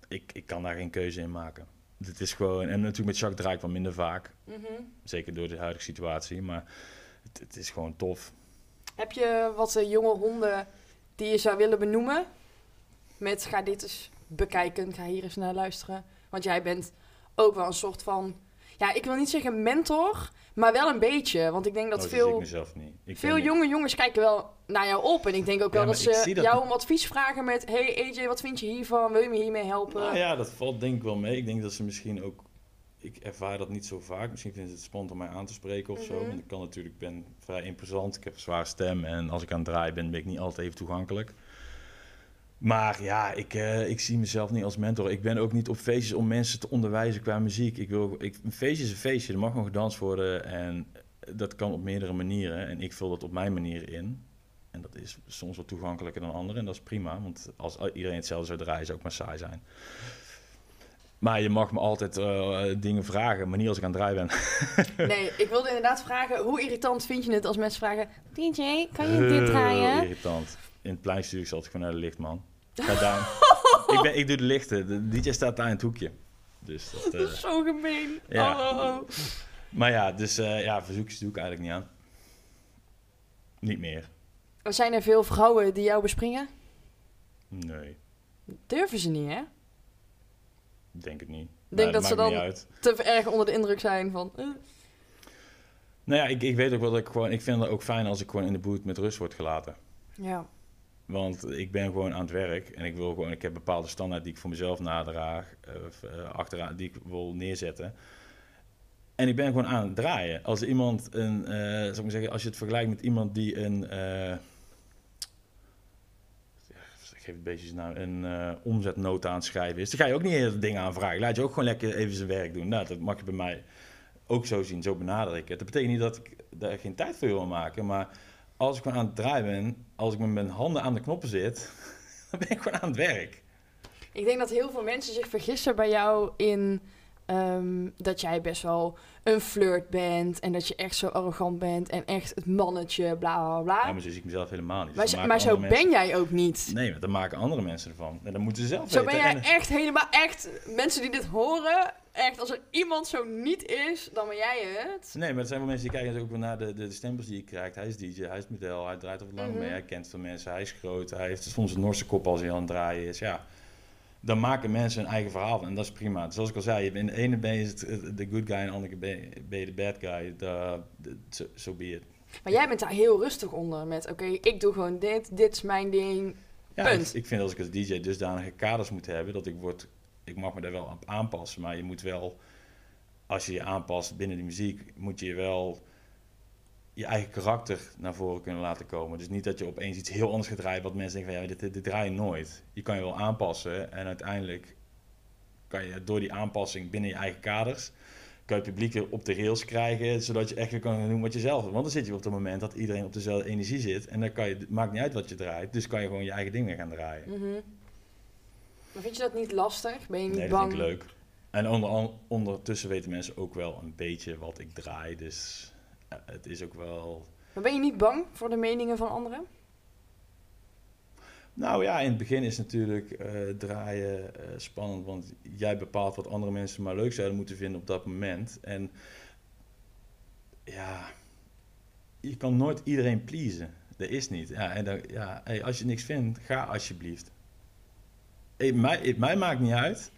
Ik, ik kan daar geen keuze in maken. Het is gewoon, en natuurlijk met Jacques draai ik wel minder vaak. Mhm. Zeker door de huidige situatie, maar het, het is gewoon tof. Heb je wat uh, jonge honden die je zou willen benoemen? Met ga dit eens bekijken, ga hier eens naar luisteren. Want jij bent ook wel een soort van, ja, ik wil niet zeggen mentor, maar wel een beetje. Want ik denk dat oh, veel, ik mezelf niet. Ik veel jonge jongens kijken wel naar jou op. En ik denk ook wel dat ze dat jou om advies vragen met... Hey AJ, wat vind je hiervan? Wil je me hiermee helpen? Nou ja, dat valt denk ik wel mee. Ik denk dat ze misschien ook... Ik ervaar dat niet zo vaak. Misschien vinden ze het spannend om mij aan te spreken of zo. Mhm. Want ik kan natuurlijk... Ben vrij imposant. Ik heb een zware stem. En als ik aan het draaien ben, ben ik niet altijd even toegankelijk. Maar ja, ik, uh, ik zie mezelf niet als mentor. Ik ben ook niet op feestjes om mensen te onderwijzen qua muziek. Ik wil, ik, een feestje is een feestje. Er mag nog gedanst worden. En dat kan op meerdere manieren. En ik vul dat op mijn manier in. En dat is soms wat toegankelijker dan anderen. En dat is prima. Want als iedereen hetzelfde zou draaien, zou ook maar saai zijn. Maar je mag me altijd uh, dingen vragen, maar niet als ik aan het draaien ben. nee, ik wilde inderdaad vragen, hoe irritant vind je het als mensen vragen... DJ, kan je dit draaien? irritant. In het pleinstuur zat ik gewoon naar de lichtman. Ga ik, ben, ik doe de lichten. De DJ staat daar in het hoekje. Dus dat, uh, dat is zo gemeen. Ja. Oh, oh, oh. Maar ja, dus uh, ja, verzoekjes doe ik eigenlijk niet aan. Niet meer. Zijn er veel vrouwen die jou bespringen? Nee. Durven ze niet, hè? Denk het niet. Ik denk dat ze dan te erg onder de indruk zijn van... Uh. Nou ja, ik, ik weet ook wel dat ik gewoon... Ik vind het ook fijn als ik gewoon in de boot met rust word gelaten. Ja. Want ik ben gewoon aan het werk en ik wil gewoon... Ik heb bepaalde standaard die ik voor mezelf nadraag. Uh, achteraan, die ik wil neerzetten. En ik ben gewoon aan het draaien. Als iemand een, uh, zou ik maar zeggen, als je het vergelijkt met iemand die een, uh, ik geef het beetje nou, een omzetnota aan het schrijven is, dan ga je ook niet heel dingen aanvragen. Laat je ook gewoon lekker even zijn werk doen. Nou, dat mag je bij mij ook zo zien, zo benader ik het. Dat betekent niet dat ik daar geen tijd voor wil maken, maar als ik gewoon aan het draaien ben, als ik met mijn handen aan de knoppen zit, dan ben ik gewoon aan het werk. Ik denk dat heel veel mensen zich vergissen bij jou in ehm, dat jij best wel een flirt bent en dat je echt zo arrogant bent en echt het mannetje, bla bla bla. Ja, maar zo zie ik mezelf helemaal niet. maar Dus maar zo ben jij ook niet. Nee, want dan maken andere mensen ervan. En dan moeten ze zelf Zo ben jij En- echt helemaal echt. Mensen die dit horen, echt als er iemand zo niet is, dan ben jij het. Nee, maar er zijn wel mensen die kijken ook weer naar de, de, stempels die je krijgt. Hij is DJ, hij is model, hij draait wat langer Mhm. mee, hij kent veel mensen, hij is groot, hij heeft soms een Norse kop als hij aan het draaien is. Ja, dan maken mensen hun eigen verhaal en dat is prima. Zoals ik al zei, in de ene ben je de good guy en de andere ben je, de bad guy. Zo so be it. Maar jij bent daar heel rustig onder met: oké, ik doe gewoon dit, dit is mijn ding. Ja, Punt. ik, ik vind als ik als DJ dusdanige kaders moet hebben, dat ik word, ik mag me daar wel op aanpassen, maar je moet wel, als je je aanpast binnen de muziek, moet je wel je eigen karakter naar voren kunnen laten komen. Dus niet dat je opeens iets heel anders gaat draaien, wat mensen denken van ja, dit, dit, draai je nooit. Je kan je wel aanpassen en uiteindelijk kan je door die aanpassing binnen je eigen kaders, kan je het publiek weer op de rails krijgen, zodat je echt weer kan doen wat je zelf. Want dan zit je op het moment dat iedereen op dezelfde energie zit en dan kan je, maakt niet uit wat je draait, dus kan je gewoon je eigen ding weer gaan draaien. Mhm. Maar vind je dat niet lastig? Ben je niet Nee, dat bang? vind ik leuk. En onder, ondertussen weten mensen ook wel een beetje wat ik draai, dus eh, het is ook wel... Maar ben je niet bang voor de meningen van anderen? Nou ja, in het begin is natuurlijk eh, draaien eh, spannend, want jij bepaalt wat andere mensen maar leuk zouden moeten vinden op dat moment. En ja, je kan nooit iedereen pleasen. Dat is niet. Ja, en dan, ja, hey, als je niks vindt, ga alsjeblieft. Mij, mij maakt niet uit,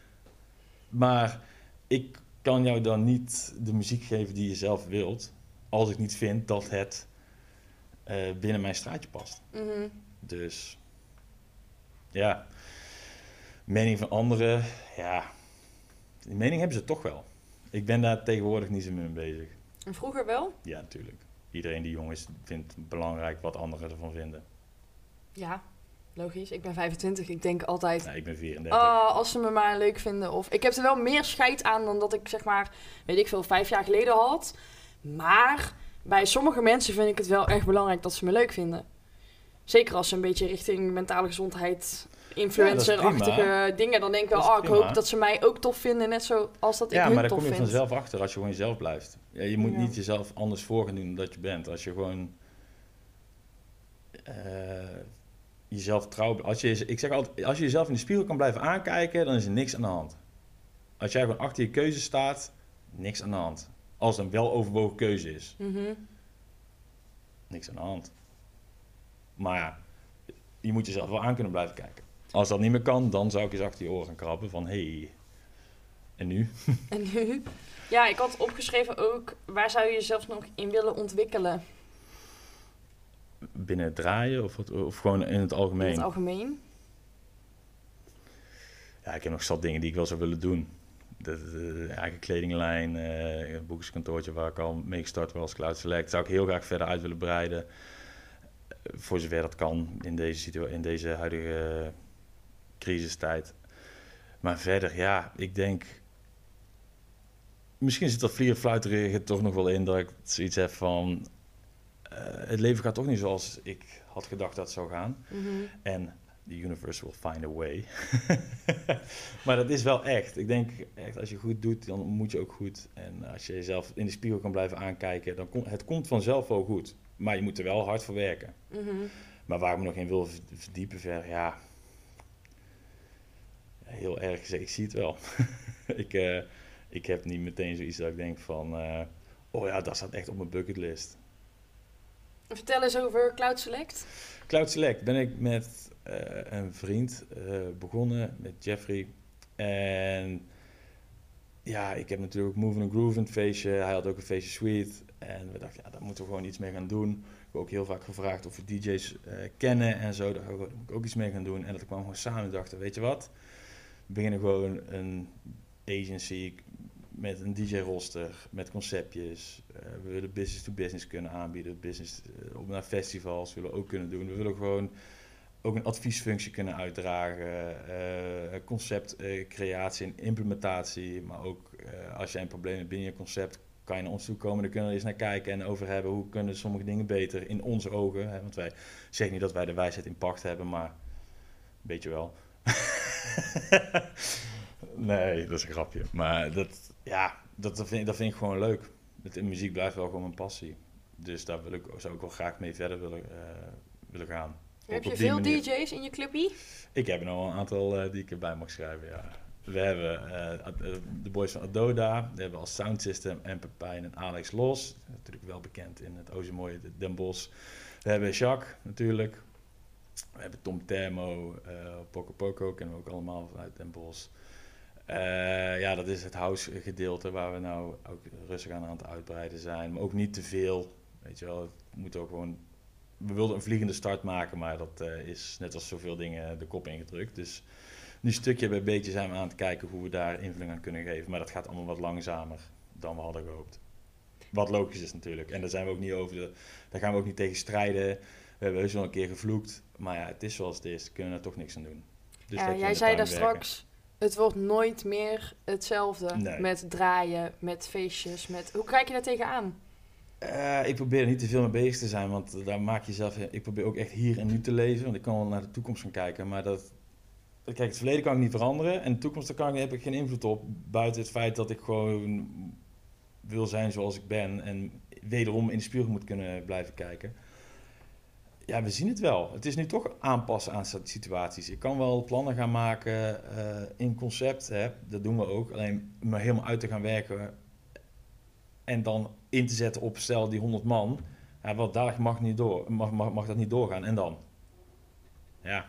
maar ik kan jou dan niet de muziek geven die je zelf wilt, als ik niet vind dat het eh, binnen mijn straatje past. Mhm. Dus ja, mening van anderen, ja, die mening hebben ze toch wel. Ik ben daar tegenwoordig niet zo mee bezig. En vroeger wel? Ja, natuurlijk. Iedereen die jong is, vindt belangrijk wat anderen ervan vinden. Ja, logisch. Ik ben 25. Ik denk altijd, Nou, ik ben 34. oh, als ze me maar leuk vinden. Of ik heb er wel meer scheid aan dan dat ik zeg maar, weet ik veel, vijf jaar geleden had. Maar bij sommige mensen vind ik het wel echt belangrijk dat ze me leuk vinden. Zeker als ze een beetje richting mentale gezondheid, influencer-achtige dingen. Dan denk ik wel, oh, ik prima. hoop dat ze mij ook tof vinden. Net zoals dat ik ja, hun maar daar tof kom je vind. vanzelf achter als je gewoon jezelf blijft. Ja, je moet Ja. niet jezelf anders voor gaan doen dan dat je bent. Als je gewoon eh, jezelf trouw... Als je, ik zeg altijd, als je jezelf in de spiegel kan blijven aankijken, dan is er niks aan de hand. Als jij gewoon achter je keuze staat, niks aan de hand. Als het een weloverwogen keuze is, Mhm. niks aan de hand. Maar ja, je moet jezelf wel aan kunnen blijven kijken. Als dat niet meer kan, dan zou ik eens achter je oren gaan krabben van... Hey, en nu? En nu? Ja, ik had opgeschreven ook, waar zou je jezelf nog in willen ontwikkelen? Binnen het draaien of, wat- of gewoon in het In algemeen? het algemeen. Ja, ik heb nog zat dingen die ik wel zou willen doen. De, de- de eigen kledinglijn, eh een boekerskantoortje waar ik al mee gestart was, Cloud Select. Zou ik heel graag verder uit willen breiden. Eh, Voor zover dat kan in deze, in deze huidige crisistijd. Maar verder, ja, ik denk... Misschien zit dat vlierenfluiterige toch nog wel in dat ik zoiets heb van... eh, het leven gaat toch niet zoals ik had gedacht dat het zou gaan. Mhm. En the universe will find a way. maar dat is wel echt. Ik denk echt, als je goed doet, dan moet je ook goed. En als je jezelf in de spiegel kan blijven aankijken, dan komt het komt vanzelf wel goed. Maar je moet er wel hard voor werken. Mhm. Maar waar ik me nog in wil verdiepen verder, ja... Heel erg gezegd, ik zie het wel. ik, eh, ik heb niet meteen zoiets dat ik denk van... eh, oh ja, dat staat echt op mijn bucketlist. Vertel eens over Cloud Select. Cloud Select ben ik met eh, een vriend eh, begonnen, met Jeffrey. En ja, ik heb natuurlijk Moving and Groove feestje. Hij had ook een feestje Suite. En we dachten, ja, daar moeten we gewoon iets mee gaan doen. Ik heb ook heel vaak gevraagd of we DJ's eh, kennen en zo. Daar ik ook iets mee gaan doen. En dat kwam gewoon samen en dachten, weet je wat? We beginnen gewoon een agency met een DJ-roster, met conceptjes. Eh, we willen business-to-business kunnen aanbieden. Business eh, op naar festivals willen we ook kunnen doen. We willen gewoon ook een adviesfunctie kunnen uitdragen. eh conceptcreatie en implementatie. Maar ook als jij een probleem hebt binnen je concept, kan je naar ons toe komen. Dan kunnen we eens naar kijken en over hebben. Hoe kunnen sommige dingen beter in onze ogen? Hè? Want wij zeggen niet dat wij de wijsheid in pacht hebben, maar beetje wel. nee, dat is een grapje. Maar dat, ja, dat, dat, vind, dat vind ik gewoon leuk. Het, muziek blijft wel gewoon mijn passie. Dus daar wil ik, zou ik wel graag mee verder willen, uh, willen gaan. Heb je veel DJ's in je clubje? Ik heb er nog een aantal uh, die ik erbij mag schrijven, ja. We hebben uh, de boys van Adoda, we hebben als soundsystem en Pepijn en Alex Los. Natuurlijk wel bekend in het Oze Mooie Den Bosch. We hebben Jacques natuurlijk. We hebben Tom Termo, uh, Poco Poco kennen we ook allemaal vanuit Den Bosch. Uh, ja, dat is het house gedeelte waar we nou ook rustig aan, aan het uitbreiden zijn. Maar ook niet te veel. Weet je wel, het moet ook gewoon. We wilden een vliegende start maken, maar dat uh, is net als zoveel dingen de kop ingedrukt. Dus nu stukje bij beetje zijn we aan het kijken hoe we daar invulling aan kunnen geven. Maar dat gaat allemaal wat langzamer dan we hadden gehoopt. Wat logisch is natuurlijk. En daar zijn we ook niet over. De, daar gaan we ook niet tegen strijden. We hebben heus wel een keer gevloekt. Maar ja, het is zoals het is. Kunnen we er toch niks aan doen. Dus ja, jij zei daar straks, het wordt nooit meer hetzelfde. Met draaien, met feestjes. Met... Hoe kijk je daar tegenaan? Uh, ik probeer er niet te veel mee bezig te zijn, want daar maak je zelf. Ik probeer ook echt hier en nu te leven, want ik kan wel naar de toekomst gaan kijken. Maar dat, kijk, het verleden kan ik niet veranderen en de toekomst daar kan ik, heb ik geen invloed op. Buiten het feit dat ik gewoon wil zijn zoals ik ben en wederom in de spiegel moet kunnen blijven kijken. Ja, we zien het wel. Het is nu toch aanpassen aan situaties. Ik kan wel plannen gaan maken uh, in concept, hè, dat doen we ook. Alleen maar helemaal uit te gaan werken en dan in te zetten op stel die 100 man. Ja, wat daar mag, niet door, mag, mag, mag dat niet doorgaan. En dan? Ja.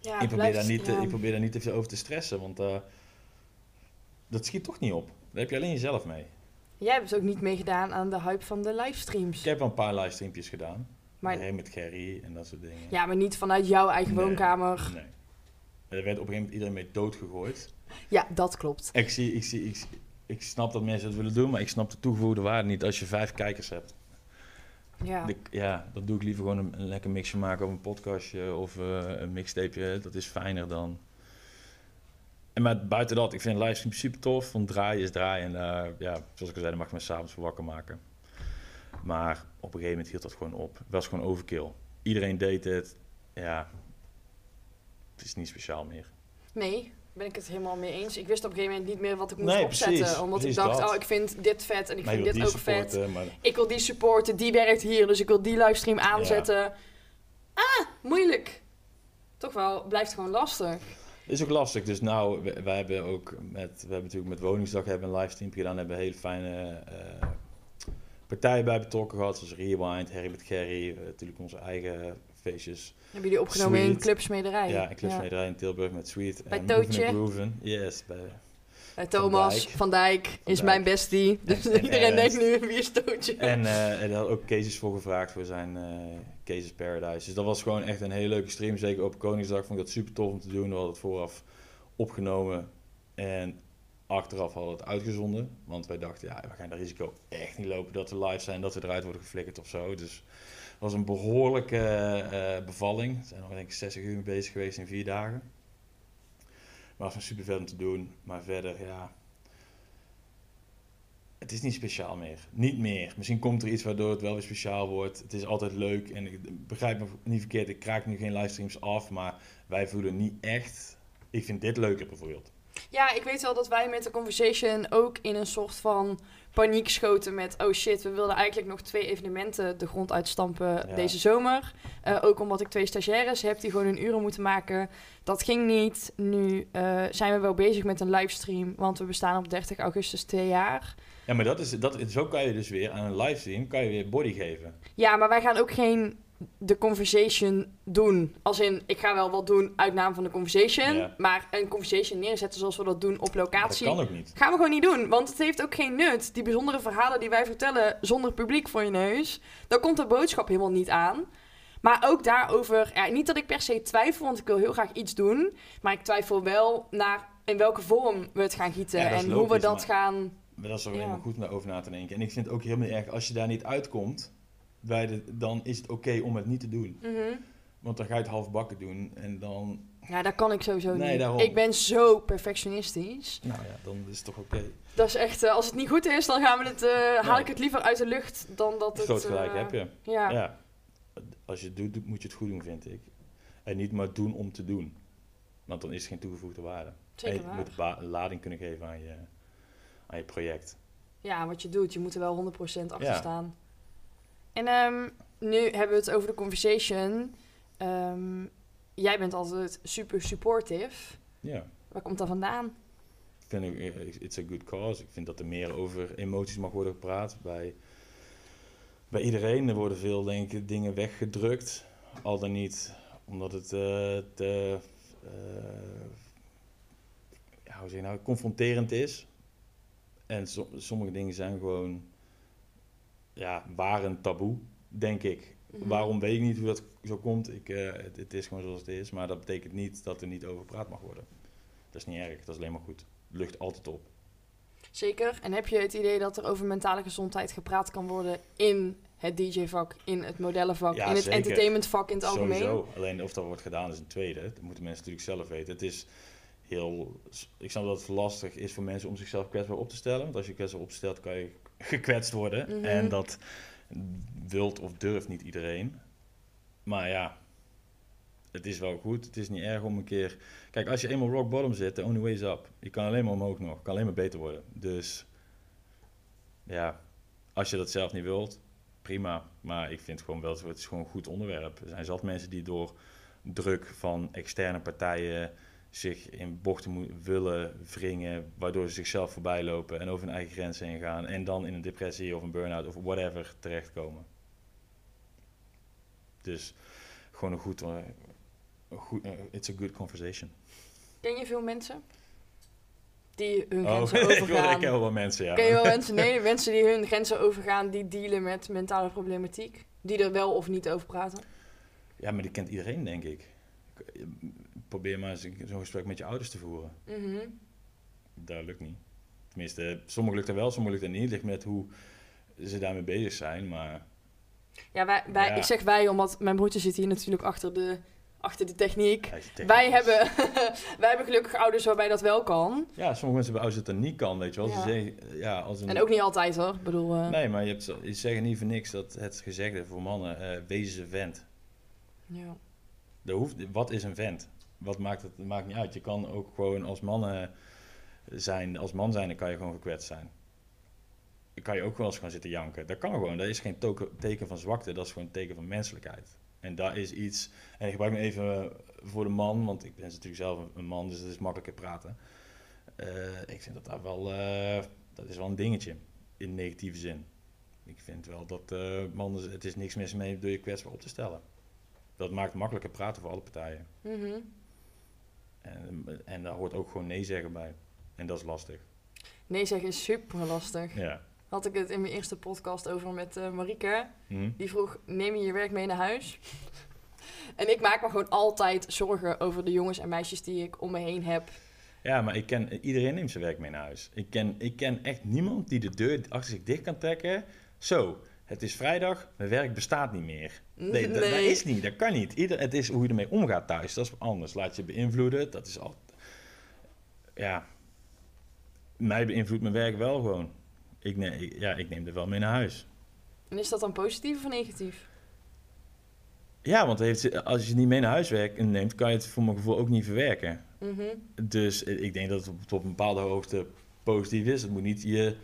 ja ik, probeer daar niet, ik probeer daar niet te veel over te stressen, want uh, dat schiet toch niet op. Daar heb je alleen jezelf mee. Jij hebt dus ook niet meegedaan aan de hype van de livestreams. Ik heb wel een paar livestreampjes gedaan. Maar... met Gerry en dat soort dingen. Ja, maar niet vanuit jouw eigen woonkamer. Nee. Er werd op een gegeven moment iedereen mee doodgegooid. Ja, dat klopt. Ik, zie, ik, zie, ik, ik snap dat mensen het willen doen, maar ik snap de toegevoegde waarde niet als je vijf kijkers hebt. Ja. ja, dan doe ik liever gewoon een, lekker mixje maken op een podcastje of uh, een mixtapeje. Dat is fijner dan. En maar buiten dat, ik vind livestream super tof. Want draaien is draaien. En uh, ja, zoals ik al zei, dan mag ik me s'avonds voor wakker maken. Maar op een gegeven moment hield dat gewoon op. Het was gewoon overkill. Iedereen deed het. Ja, het is niet speciaal meer. Nee, ben ik het helemaal mee eens. Ik wist op een gegeven moment niet meer wat ik moest opzetten. omdat ik dacht, oh, ik vind dit vet en ik vind dit ook vet. Maar... Ik wil die supporten, die werkt hier, dus ik wil die livestream aanzetten. Ah, moeilijk. Toch wel, blijft gewoon lastig. Is ook lastig. Dus nou, wij hebben ook met, we hebben natuurlijk met Woningsdag hebben een livestream gedaan, hebben hele fijne uh, partijen bij betrokken gehad, zoals Rewind, Harry met Gerry, uh, natuurlijk onze eigen feestjes. Hebben jullie opgenomen in Clubsmederij? Ja, in Clubsmederij ja. in Tilburg met Sweet. Bij en Tootje. Yes, bij... bij Thomas van Dijk, is mijn bestie. Dus iedereen denkt nu, wie is Tootje? En, uh, en daar had ook cases voor gevraagd voor zijn uh, Cases Paradise. Dus dat was gewoon echt een hele leuke stream. Zeker op Koningsdag vond ik dat super tof om te doen. We hadden het vooraf opgenomen. En achteraf hadden we het uitgezonden. Want wij dachten, ja, we gaan dat risico echt niet lopen dat we live zijn, dat we eruit worden geflikkerd of zo. Dus was een behoorlijke uh, bevalling. We zijn nog denk ik 60 uur mee bezig geweest in vier dagen. Was super vet om te doen. Maar verder, ja... Het is niet speciaal meer. Niet meer. Misschien komt er iets waardoor het wel weer speciaal wordt. Het is altijd leuk. En ik begrijp me niet verkeerd. Ik kraak nu geen livestreams af. Maar wij voelen niet echt... Ik vind dit leuker bijvoorbeeld. Ja, ik weet wel dat wij met de conversation ook in een soort van paniek schoten met... oh shit, we wilden eigenlijk nog twee evenementen de grond uitstampen deze zomer. Uh, ook omdat ik twee stagiaires heb die gewoon een uren moeten maken. Dat ging niet. Nu uh, zijn we wel bezig met een livestream, want we bestaan op 30 augustus twee jaar. Ja, maar dat is, dat, zo kan je dus weer aan een livestream kan je weer body geven. Ja, maar wij gaan ook geen de conversation doen. Als in, ik ga wel wat doen uit naam van de conversation. Maar een conversation neerzetten zoals we dat doen op locatie. Dat kan ook niet. Gaan we gewoon niet doen. Want het heeft ook geen nut. Die bijzondere verhalen die wij vertellen zonder publiek voor je neus. Dan komt de boodschap helemaal niet aan. Maar ook daarover, ja, niet dat ik per se twijfel, want ik wil heel graag iets doen. Maar ik twijfel wel naar in welke vorm we het gaan gieten en hoe we dat gaan. Maar dat is er ja. helemaal goed over na te denken. En ik vind het ook helemaal erg als je daar niet uitkomt bij dan is het oké om het niet te doen. Mhm. Want dan ga je het half bakken doen en dan... Ja, dat kan ik sowieso niet. Ik ben zo perfectionistisch. Nou ja, dan is het toch oké. Dat is echt, uh, als het niet goed is, dan gaan we het, uh, haal ik het liever uit de lucht dan dat het... Groot gelijk uh, heb je. Ja. ja. Als je het doet, moet je het goed doen, vind ik. En niet maar doen om te doen. Want dan is het geen toegevoegde waarde. Zeker en je moet een lading kunnen geven aan je, aan je project. Ja, wat je doet. Je moet er wel 100% achter Ja. staan. En ehm, nu hebben we het over de conversation. Ehm, jij bent altijd super supportive. Ja. Waar komt dat vandaan? Ik vind ook, eh, it's a good cause. Ik vind dat er meer over emoties mag worden gepraat bij, bij iedereen. Er worden veel denk ik, dingen weggedrukt. Al dan niet omdat het eh, te eh, ja, hoe zeg je nou, confronterend is. En so- sommige dingen zijn gewoon ja, waren taboe, denk ik. Mhm. Waarom weet ik niet hoe dat zo komt. Ik, eh, het, het is gewoon zoals het is. Maar dat betekent niet dat er niet over gepraat mag worden. Dat is niet erg, dat is alleen maar goed. Het lucht altijd op. Zeker. En heb je het idee dat er over mentale gezondheid gepraat kan worden in het DJ-vak, in het modellenvak, Ja, in het entertainmentvak in het algemeen? Sowieso. Alleen of dat wordt gedaan is een tweede. Dat moeten mensen natuurlijk zelf weten. Het is heel... Ik snap dat het lastig is voor mensen om zichzelf kwetsbaar op te stellen. Want als je kwetsbaar opstelt kan je gekwetst worden. Mhm. En dat wilt of durft niet iedereen. Maar ja, het is wel goed. Het is niet erg om een keer... Kijk, als je eenmaal rock bottom zit, the only way is up. Je kan alleen maar omhoog nog. Je kan alleen maar beter worden. Dus ja, als je dat zelf niet wilt, prima. Maar ik vind gewoon wel, het is gewoon een goed onderwerp. Er zijn zat mensen die door druk van externe partijen zich in bochten willen wringen, waardoor ze zichzelf voorbij lopen en over hun eigen grenzen heen gaan en dan in een depressie of een burn-out of whatever terechtkomen. Dus gewoon een goed, eh, een goed eh, it's a good conversation. Ken je veel mensen die hun Oh, grenzen overgaan? ik ken wel mensen, ja. Ken je wel mensen? Nee, mensen die hun grenzen overgaan, die dealen met mentale problematiek. Die er wel of niet over praten. Ja, maar die kent iedereen, denk ik. Probeer maar eens een- zo'n gesprek met je ouders te voeren. Mhm. Dat lukt niet. Tenminste, sommigen lukt er wel, sommigen lukt er niet. Het ligt met hoe ze daarmee bezig zijn, maar... Ja, wij, wij, Ja. ik zeg wij, omdat mijn broertje zit hier natuurlijk achter de, achter de techniek. ja, Wij hebben, wij hebben gelukkig ouders waarbij dat wel kan. Ja, sommige mensen bij ouders dat dat niet kan, weet je wel. Ja. Ze zeggen, ja, als een... En ook niet altijd hoor. Ik bedoel, eh, Nee, maar je, hebt, je zegt niet voor niks dat het gezegde voor mannen, eh wees een vent. ja. Dat hoeft, wat is een vent? Wat maakt het? Maakt niet uit. Je kan ook gewoon als mannen zijn, als man zijn, dan kan je gewoon gekwetst zijn. Dan kan je ook wel eens gaan zitten janken. Dat kan gewoon. Dat is geen teken van zwakte, dat is gewoon een teken van menselijkheid. En daar is iets, en ik gebruik me even voor de man, want ik ben natuurlijk zelf een- man, dus het is makkelijker praten. Eh, ik vind dat daar wel, eh, dat is wel een dingetje, in negatieve zin. Ik vind wel dat eh, mannen, het is niks mis mee door je kwetsbaar op te stellen. Dat maakt makkelijker praten voor alle partijen. Mhm. En, en daar hoort ook gewoon nee zeggen bij. En dat is lastig. Nee zeggen is super lastig. Ja. Had ik het in mijn eerste podcast over met eh Marieke. Hm? Die vroeg, neem je je werk mee naar huis? en ik maak me gewoon altijd zorgen over de jongens en meisjes die ik om me heen heb. Ja, maar ik ken, iedereen neemt zijn werk mee naar huis. Ik ken, ik ken echt niemand die de deur achter zich dicht kan trekken. Zo, het is vrijdag, mijn werk bestaat niet meer. Nee, dat, is niet, dat kan niet. Ieder, het is hoe je ermee omgaat thuis, dat is anders. Laat je beïnvloeden, dat is al... Ja, mij beïnvloedt mijn werk wel gewoon. Ik, ne- ik- ja, ik neem er wel mee naar huis. En is dat dan positief of negatief? Ja, want heeft, als je niet mee naar huis werkt, neemt, kan je het voor mijn gevoel ook niet verwerken. Mhm. Dus eh, ik denk dat het op, tot een bepaalde hoogte positief is. Het moet niet je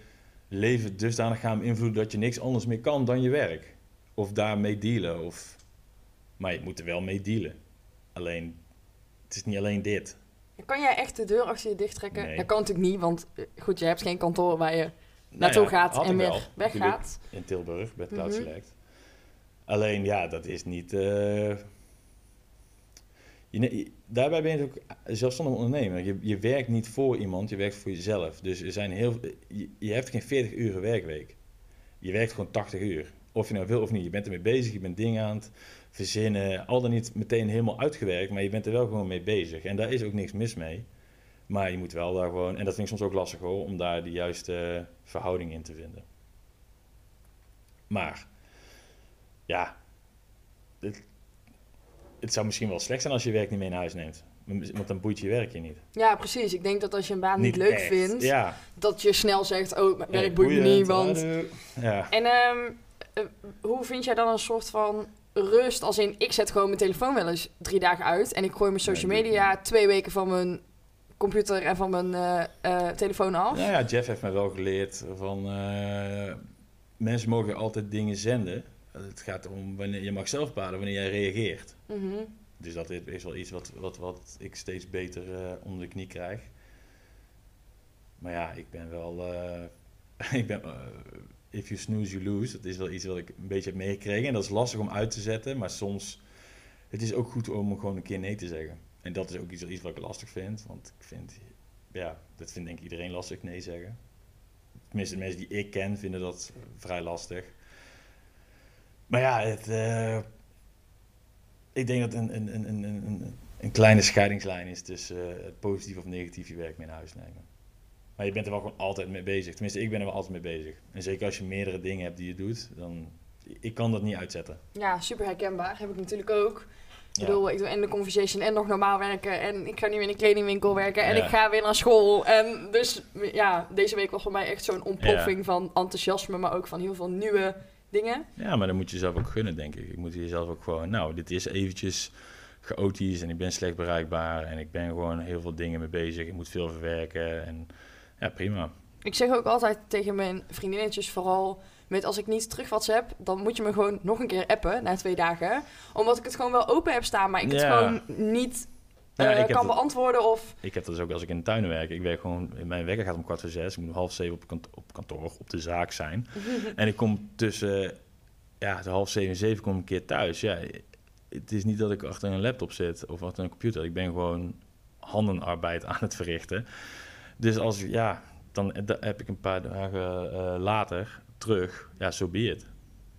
leven dusdanig gaan beïnvloeden dat je niks anders meer kan dan je werk. Of daarmee dealen. Of... Maar je moet er wel mee dealen. Alleen, het is niet alleen dit. Kan jij echt de deur achter je dicht trekken? Nee. Dat kan natuurlijk niet, want eh, goed, je hebt geen kantoor waar je naartoe Nou ja, gaat en weer weggaat. In Tilburg, bij Mhm. Select. Alleen, ja, dat is niet... eh, daarbij ben je ook zelfstandig ondernemer. Je, je werkt niet voor iemand, je werkt voor jezelf. Dus er zijn heel, je, je hebt geen 40 uur werkweek. Je werkt gewoon 80 uur. Of je nou wil of niet. Je bent ermee bezig, je bent dingen aan het verzinnen. Al dan niet meteen helemaal uitgewerkt, maar je bent er wel gewoon mee bezig. En daar is ook niks mis mee. Maar je moet wel daar gewoon, en dat vind ik soms ook lastig hoor, om daar de juiste verhouding in te vinden. Maar, ja, het, het zou misschien wel slecht zijn als je werk niet mee naar huis neemt. Want dan boeit je werk je niet. Ja, precies. Ik denk dat als je een baan niet, leuk echt. vindt, Ja. dat je snel zegt, oh, mijn werk boeit me niet, want... Ja. En ehm, eh, hoe vind jij dan een soort van rust als in, ik zet gewoon mijn telefoon wel eens drie dagen uit. En ik gooi mijn social media twee weken van mijn computer en van mijn eh, eh, telefoon af. Nou ja, Jeff heeft mij wel geleerd van... mensen mogen altijd dingen zenden. Het gaat om wanneer je mag zelf bepalen wanneer jij reageert. Mhm. Dus dat is wel iets wat, wat, wat ik steeds beter eh, onder de knie krijg. Maar ja, ik ben wel. eh, ik ben, eh, if you snooze, you lose. Dat is wel iets wat ik een beetje heb meegekregen. En dat is lastig om uit te zetten. Maar soms. Het is ook goed om gewoon een keer nee te zeggen. En dat is ook iets, iets wat ik lastig vind. Want ik vind. Ja, dat vindt denk ik iedereen lastig nee zeggen. Tenminste, de mensen die ik ken vinden dat vrij lastig. Maar ja, het. eh, ik denk dat een, een, een, een, een, een kleine scheidingslijn is tussen eh, het positief of negatief je werk mee naar huis nemen. Maar je bent er wel gewoon altijd mee bezig. Tenminste, ik ben er wel altijd mee bezig. En zeker als je meerdere dingen hebt die je doet, dan... Ik kan dat niet uitzetten. Ja, super herkenbaar. Heb ik natuurlijk ook. Ik Ja. bedoel, ik doe en de conversation en nog normaal werken. En ik ga nu in een kledingwinkel werken. En Ja. ik ga weer naar school. En dus ja, deze week was voor mij echt zo'n ontploffing van enthousiasme. Maar ook van heel veel nieuwe dingen. Ja, maar dan moet je jezelf ook gunnen, denk ik. Ik moet jezelf ook gewoon... Nou, dit is eventjes chaotisch en ik ben slecht bereikbaar. En ik ben gewoon heel veel dingen mee bezig. Ik moet veel verwerken en... Ja, prima. Ik zeg ook altijd tegen mijn vriendinnetjes vooral... Met als ik niet terug WhatsApp, dan moet je me gewoon nog een keer appen na twee dagen. Omdat ik het gewoon wel open heb staan, maar ik het gewoon niet Ja, eh, ik heb kan dat- beantwoorden. Of Ik heb dat dus ook als ik in de tuin werk. Ik werk gewoon... Mijn wekker gaat om kwart voor zes. Ik moet om half zeven op, kant- op kantoor, op de zaak zijn. En ik kom tussen ja, de half zeven en zeven kom ik een keer thuis. Ja, het is niet dat ik achter een laptop zit of achter een computer. Ik ben gewoon handenarbeid aan het verrichten. Dus als ja, dan da- heb ik een paar dagen eh, later terug. Ja, zo so be it.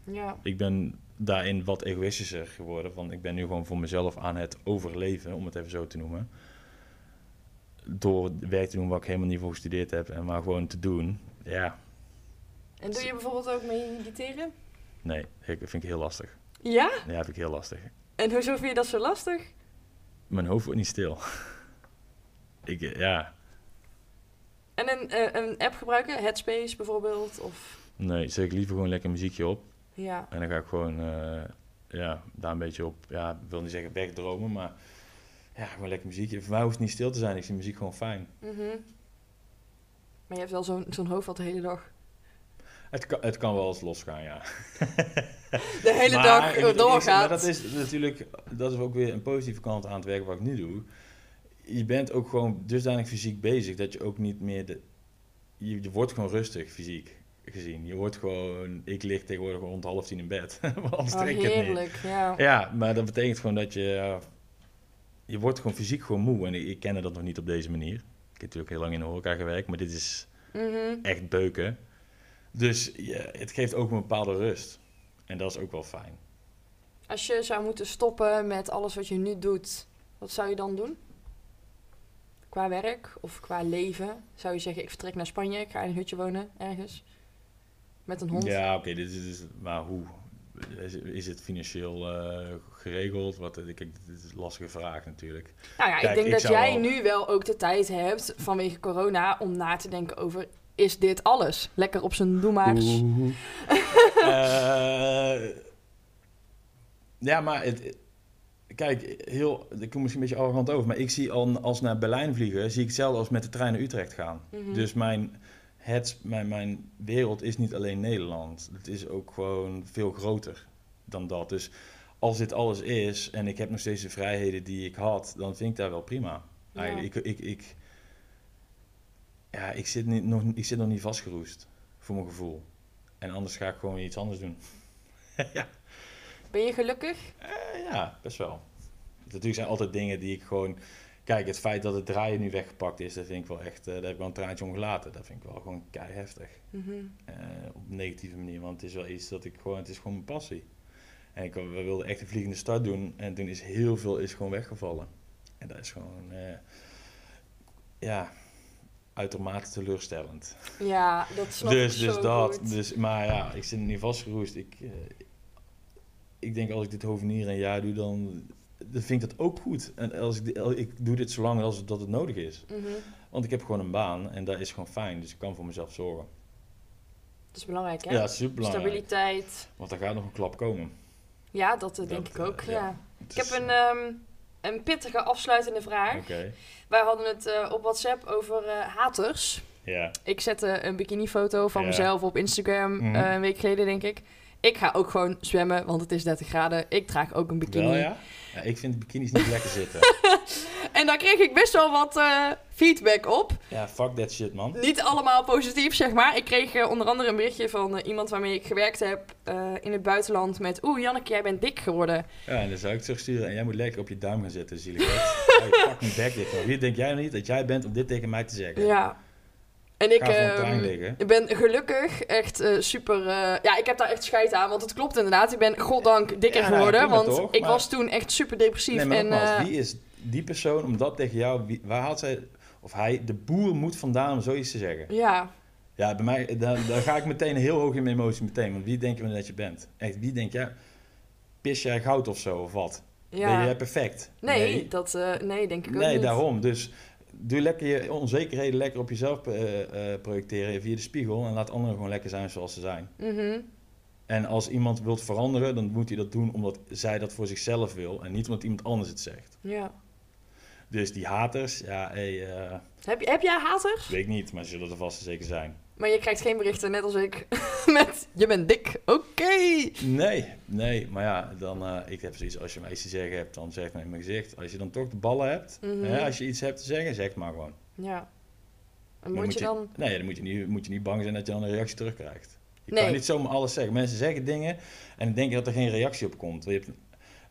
ja. Ik ben daarin wat egoïstischer geworden. Want ik ben nu gewoon voor mezelf aan het overleven, om het even zo te noemen. Door werk te doen waar ik helemaal niet voor gestudeerd heb en maar gewoon te doen. Ja, En doe je bijvoorbeeld ook mediteren? nee, ik vind ik heel lastig. Ja? Ja, vind ik heel lastig. En hoezo vind je dat zo lastig? Mijn hoofd wordt niet stil. ik, ja, En een, eh, een app gebruiken? Headspace bijvoorbeeld? Of... nee, ik liever gewoon lekker muziekje op. Ja. En dan ga ik gewoon, eh, ja, daar een beetje op, ja, ik wil niet zeggen wegdromen, maar ja, gewoon lekker muziekje. Voor mij hoeft het niet stil te zijn, ik vind muziek gewoon fijn. Mhm. Maar je hebt wel zo'n zo'n hoofd wat de hele dag... Het kan, het kan wel eens losgaan, ja. De hele Maar dag ik doorgaat. Maar dat is natuurlijk, dat is ook weer een positieve kant aan het werk wat ik nu doe. Je bent ook gewoon dusdanig fysiek bezig dat je ook niet meer de, je, je wordt gewoon rustig fysiek gezien. Je wordt gewoon, ik lig tegenwoordig rond half tien in bed, anders Oh, trek ik het niet. heerlijk, ja. Ja, maar dat betekent gewoon dat je, eh, je wordt gewoon fysiek gewoon moe. En ik, ik kende dat nog niet op deze manier. Ik heb natuurlijk heel lang in de horeca gewerkt, maar dit is Mhm. echt beuken. Dus ja, het geeft ook een bepaalde rust. En dat is ook wel fijn. Als je zou moeten stoppen met alles wat je nu doet, wat zou je dan doen? Qua werk of qua leven? Zou je zeggen, ik vertrek naar Spanje, ik ga in een hutje wonen ergens? Met een hond? Ja, oké, dit is, maar hoe? Is, is het financieel eh, geregeld? Wat, ik, dit is een lastige vraag natuurlijk. Nou ja, Kijk, ik denk ik dat jij wel- nu wel ook de tijd hebt vanwege corona om na te denken over... Is dit alles? Lekker op zijn doemaars. Eh, ja, maar het, kijk, heel, ik kom misschien een beetje arrogant over, maar ik zie al als naar Berlijn vliegen, zie ik hetzelfde als met de trein naar Utrecht gaan. Mhm. Dus mijn, het, mijn, mijn wereld is niet alleen Nederland. Het is ook gewoon veel groter dan dat. Dus als dit alles is en ik heb nog steeds de vrijheden die ik had, dan vind ik dat wel prima. Ja. Eigenlijk, ik, ik, ik, ja, ik, zit niet, nog, ik zit nog niet vastgeroest, voor mijn gevoel. En anders ga ik gewoon iets anders doen. ja. Ben je gelukkig? Eh, ja, best wel. Natuurlijk zijn altijd dingen die ik gewoon... Kijk, het feit dat het draaien nu weggepakt is, dat vind ik wel echt... eh, daar heb ik wel een traantje om gelaten. Dat vind ik wel gewoon kei heftig. Mhm. Eh, op een negatieve manier, want het is wel iets dat ik gewoon... Het is gewoon mijn passie. En ik, we wilden echt een vliegende start doen. En toen is heel veel is gewoon weggevallen. En dat is gewoon... eh, ja, uitermate teleurstellend. Ja, dat snap Dus, ik dus zo dat. goed. Dus, maar ja, ik zit niet vastgeroest. Ik, ik denk als ik dit hovenier een jaar doe, dan, dan vind ik dat ook goed. En als ik, ik doe dit zolang als dat het nodig is. Mhm. Want ik heb gewoon een baan en dat is gewoon fijn. Dus ik kan voor mezelf zorgen. Dat is belangrijk, hè? Ja, super belangrijk. Stabiliteit. Want er gaat nog een klap komen. Ja, dat eh, denk ik ook, eh, ja. ja. Ik heb een, ehm, een pittige afsluitende vraag. Oké, Wij hadden het eh, op WhatsApp over eh, haters. ja. Ik zette een bikinifoto van Ja. mezelf op Instagram Mhm. eh, een week geleden, denk ik. Ik ga ook gewoon zwemmen, want het is 30 graden. Ik draag ook een bikini. Wel ja? ja? Ik vind bikinis niet lekker zitten. En daar kreeg ik best wel wat eh, feedback op. Ja, fuck that shit, man. Niet allemaal positief, zeg maar. Ik kreeg eh, onder andere een berichtje van eh, iemand waarmee ik gewerkt heb in het buitenland met... Oeh, Janneke, jij bent dik geworden. Ja, en dan zou ik terugsturen en jij moet lekker op je duim gaan zitten, zielig. Je fucking bek dit man. Wie denk jij niet dat jij bent om dit tegen mij te zeggen? Ja. En ik, ehm, ik ben gelukkig echt eh, super... eh, ja, ik heb daar echt scheid aan, want het klopt inderdaad. Ik ben goddank dikker Ja, geworden, want toch, ik maar- was toen echt super depressief. Nee, en, nogmaals, eh, wie is die persoon om dat tegen jou... Wie, waar haalt zij... Of hij, de boer moet vandaan om zoiets te zeggen. ja, Ja, bij mij, dan, dan ga ik meteen heel hoog in mijn emotie meteen. Want wie denk je dat je bent? Echt, wie denk jij... Pis jij goud of zo, of wat? ja. Ben jij perfect? Nee, dat nee, denk ik ook Nee, niet. daarom. Dus doe lekker je onzekerheden lekker op jezelf eh, eh, projecteren via de spiegel. En laat anderen gewoon lekker zijn zoals ze zijn. Mhm. En als iemand wilt veranderen, dan moet hij dat doen omdat zij dat voor zichzelf wil. En niet omdat iemand anders het zegt. Ja. Dus die haters, ja, hey, eh, Heb, je, heb jij haters? weet ik niet, maar ze zullen er vast en zeker zijn. Maar je krijgt geen berichten, net als ik, met je bent dik. Oké. Nee, nee, maar ja, dan, eh, ik heb zoiets, als je mij iets te zeggen hebt, dan zeg het maar in mijn gezicht. Als je dan toch de ballen hebt, Mhm. hè, als je iets hebt te zeggen, zeg het maar gewoon. Ja. En Dan moet je dan... Nee, dan moet je, niet, moet je niet bang zijn dat je dan een reactie terugkrijgt. Je Nee. kan niet zomaar alles zeggen. Mensen zeggen dingen en dan denk je dat er geen reactie op komt. Je hebt,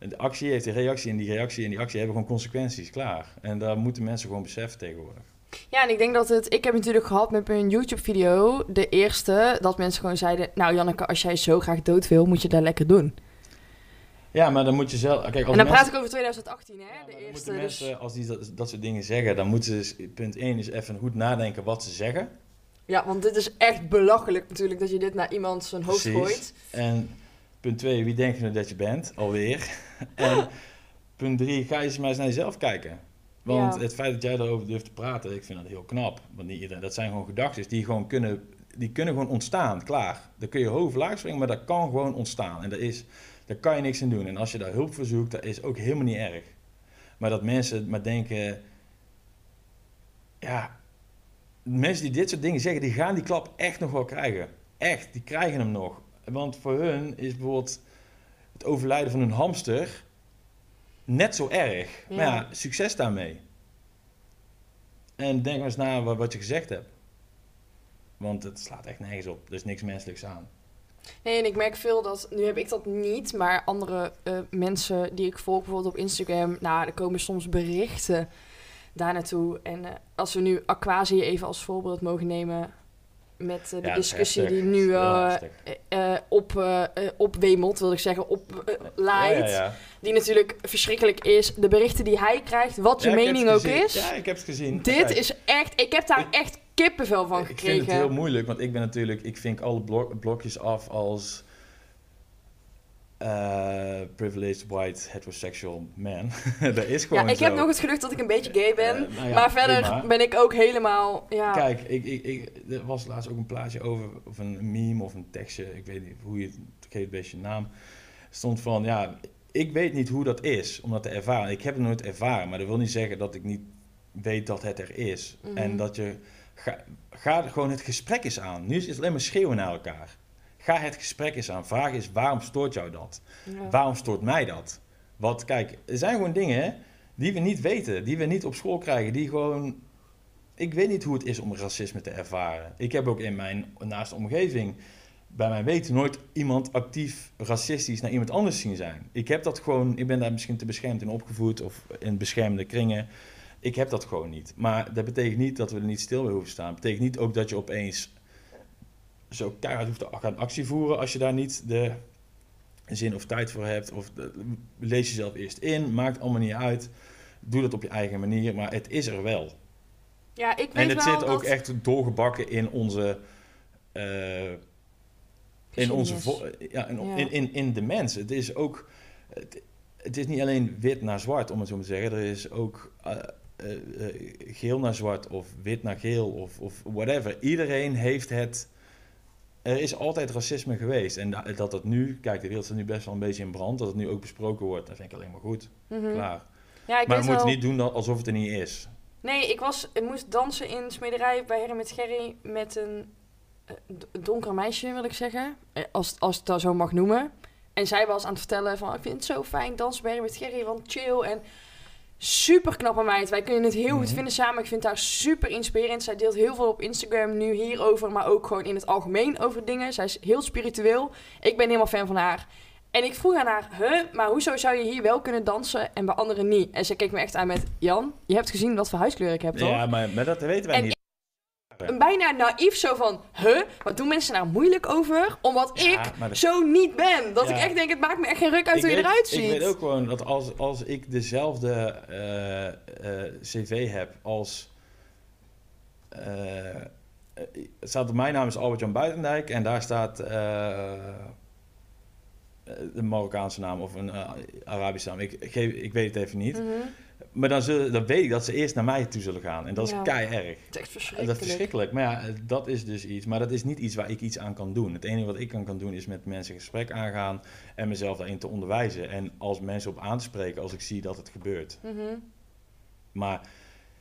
de actie heeft een reactie en die reactie en die actie hebben gewoon consequenties, klaar. En daar moeten mensen gewoon beseffen tegenwoordig. Ja, en ik denk dat het... Ik heb natuurlijk gehad met mijn YouTube-video, de eerste, dat mensen gewoon zeiden... Nou, Janneke, als jij zo graag dood wil, moet je dat lekker doen. Ja, maar dan moet je zelf... Kijk, als en dan mensen, praat ik over 2018, hè? Ja, de eerste. moeten Dus, mensen, als die dat, dat soort dingen zeggen, dan moeten ze, punt 1 is even goed nadenken wat ze zeggen. ja, want dit is echt belachelijk natuurlijk, dat je dit naar iemand zijn hoofd Precies. gooit. En punt 2, wie denk je nou dat je bent? Alweer. en punt 3, ga eens maar eens naar jezelf kijken. Want Ja. het feit dat jij erover durft te praten, ik vind dat heel knap. Want niet iedereen, dat zijn gewoon gedachten die gewoon kunnen, die kunnen gewoon ontstaan, klaar. Daar kun je hoog laag springen, maar dat kan gewoon ontstaan. En dat is, daar kan je niks aan doen. En als je daar hulp voor zoekt, dat is ook helemaal niet erg. Maar dat mensen maar denken, ja, mensen die dit soort dingen zeggen, die gaan die klap echt nog wel krijgen. Echt, die krijgen hem nog. Want voor hun is bijvoorbeeld het overlijden van hun hamster net zo erg. Maar Ja. succes daarmee. En denk maar eens na wat, wat je gezegd hebt. Want het slaat echt nergens op. Er is niks menselijks aan. Nee, en ik merk veel dat, nu heb ik dat niet, maar andere eh, mensen die ik volg bijvoorbeeld op Instagram, nou, er komen soms berichten daar naartoe. En eh, als we nu Aquasi even als voorbeeld mogen nemen, met eh, de Ja, discussie die nu eh, op, opwemelt, wil ik zeggen, op eh, Ja, die natuurlijk verschrikkelijk is. De berichten die hij krijgt, wat je ik mening ook gezien. is. Ja, ik heb het gezien. Dit Kijk, is echt, ik heb daar Ik- echt kippenvel van Ik gekregen. vind het heel moeilijk, want ik ben natuurlijk, ik vink alle blok- blokjes af als eh, privileged white heterosexual man. dat is gewoon ja, ik zo. heb nog het geluk dat ik een beetje gay ben. Eh, nou ja, maar verder prima. ben ik ook helemaal. Ja, Kijk, ik, ik, ik, er was laatst ook een plaatje over, of een meme of een tekstje, ik weet niet hoe je het, ik het beetje naam, stond van, ja, ik weet niet hoe dat is om dat te ervaren. Ik heb het nooit ervaren, maar dat wil niet zeggen dat ik niet weet dat het er is. Mhm. En dat je, ga, ga gewoon het gesprek eens aan. Nu is het alleen maar schreeuwen naar elkaar. Ga het gesprek eens aan. Vraag eens, waarom stoort jou dat? ja. Waarom stoort mij dat? Want kijk, er zijn gewoon dingen die we niet weten, die we niet op school krijgen, die gewoon. Ik weet niet hoe het is om racisme te ervaren. Ik heb ook in mijn naaste omgeving, bij mijn weten, nooit iemand actief racistisch naar iemand anders zien zijn. Ik heb dat gewoon, ik ben daar misschien te beschermd in opgevoed of in beschermde kringen. Ik heb dat gewoon niet. Maar dat betekent niet dat we er niet stil bij hoeven staan. Het betekent niet ook dat je opeens zo keihard hoeft te gaan actie voeren als je daar niet de zin of tijd voor hebt. Of de- lees jezelf eerst in, maakt allemaal niet uit. Doe dat op je eigen manier, maar het is er wel. ja, ik weet En het wel zit ook dat... echt doorgebakken in onze. eh, in onze ja, in, Ja. In, in, in de mens. Het is ook. Het, het is niet alleen wit naar zwart, om het zo maar te zeggen. Er is ook eh, eh, geel naar zwart of wit naar geel of, of whatever. Iedereen heeft het er is altijd racisme geweest. En da- dat het nu, kijk, de wereld staat nu best wel een beetje in brand. Dat het nu ook besproken wordt, dat vind ik alleen maar goed. Mhm. Klaar. Ja, ik maar we moeten wel- niet doen dat- alsof het er niet is. Nee, ik, was, ik moest dansen in smederij bij Herren met Gerry met een eh, d- donker meisje, wil ik zeggen. Eh, Als, als het dat zo mag noemen. En zij was aan het vertellen van, ik vind het zo fijn dansen bij Herren met Gerry, want chill. En super knappe meid. Wij kunnen het heel goed Mhm. vinden samen. Ik vind haar super inspirerend. Zij deelt heel veel op Instagram nu hierover, maar ook gewoon in het algemeen over dingen. Zij is heel spiritueel. Ik ben helemaal fan van haar. En ik vroeg aan haar, huh, maar hoezo zou je hier wel kunnen dansen en bij anderen niet? En ze keek me echt aan met, Jan, je hebt gezien wat voor huiskleur ik heb, toch? Ja, maar, maar dat weten wij En niet. Een bijna naïef zo van, huh, wat doen mensen nou moeilijk over? Omdat ik dat- zo niet ben. Dat ik echt denk, het maakt me echt geen ruk uit hoe je eruit ziet. Ik weet ook gewoon dat als, als ik dezelfde eh, eh, cv heb als... eh, het staat op mijn naam is Albert-Jan Buitendijk en daar staat een Marokkaanse naam of een Arabische naam. Ik, ik, ik weet het even niet. Mhm. Maar dan, zullen, dan weet ik dat ze eerst naar mij toe zullen gaan. En dat is Ja. kei erg. Het is echt Dat verschrikkelijk. is verschrikkelijk. Maar ja, dat is dus iets. Maar dat is niet iets waar ik iets aan kan doen. Het enige wat ik kan, kan doen is met mensen een gesprek aangaan en mezelf daarin te onderwijzen. En als mensen op aan te spreken als ik zie dat het gebeurt. Mhm. Maar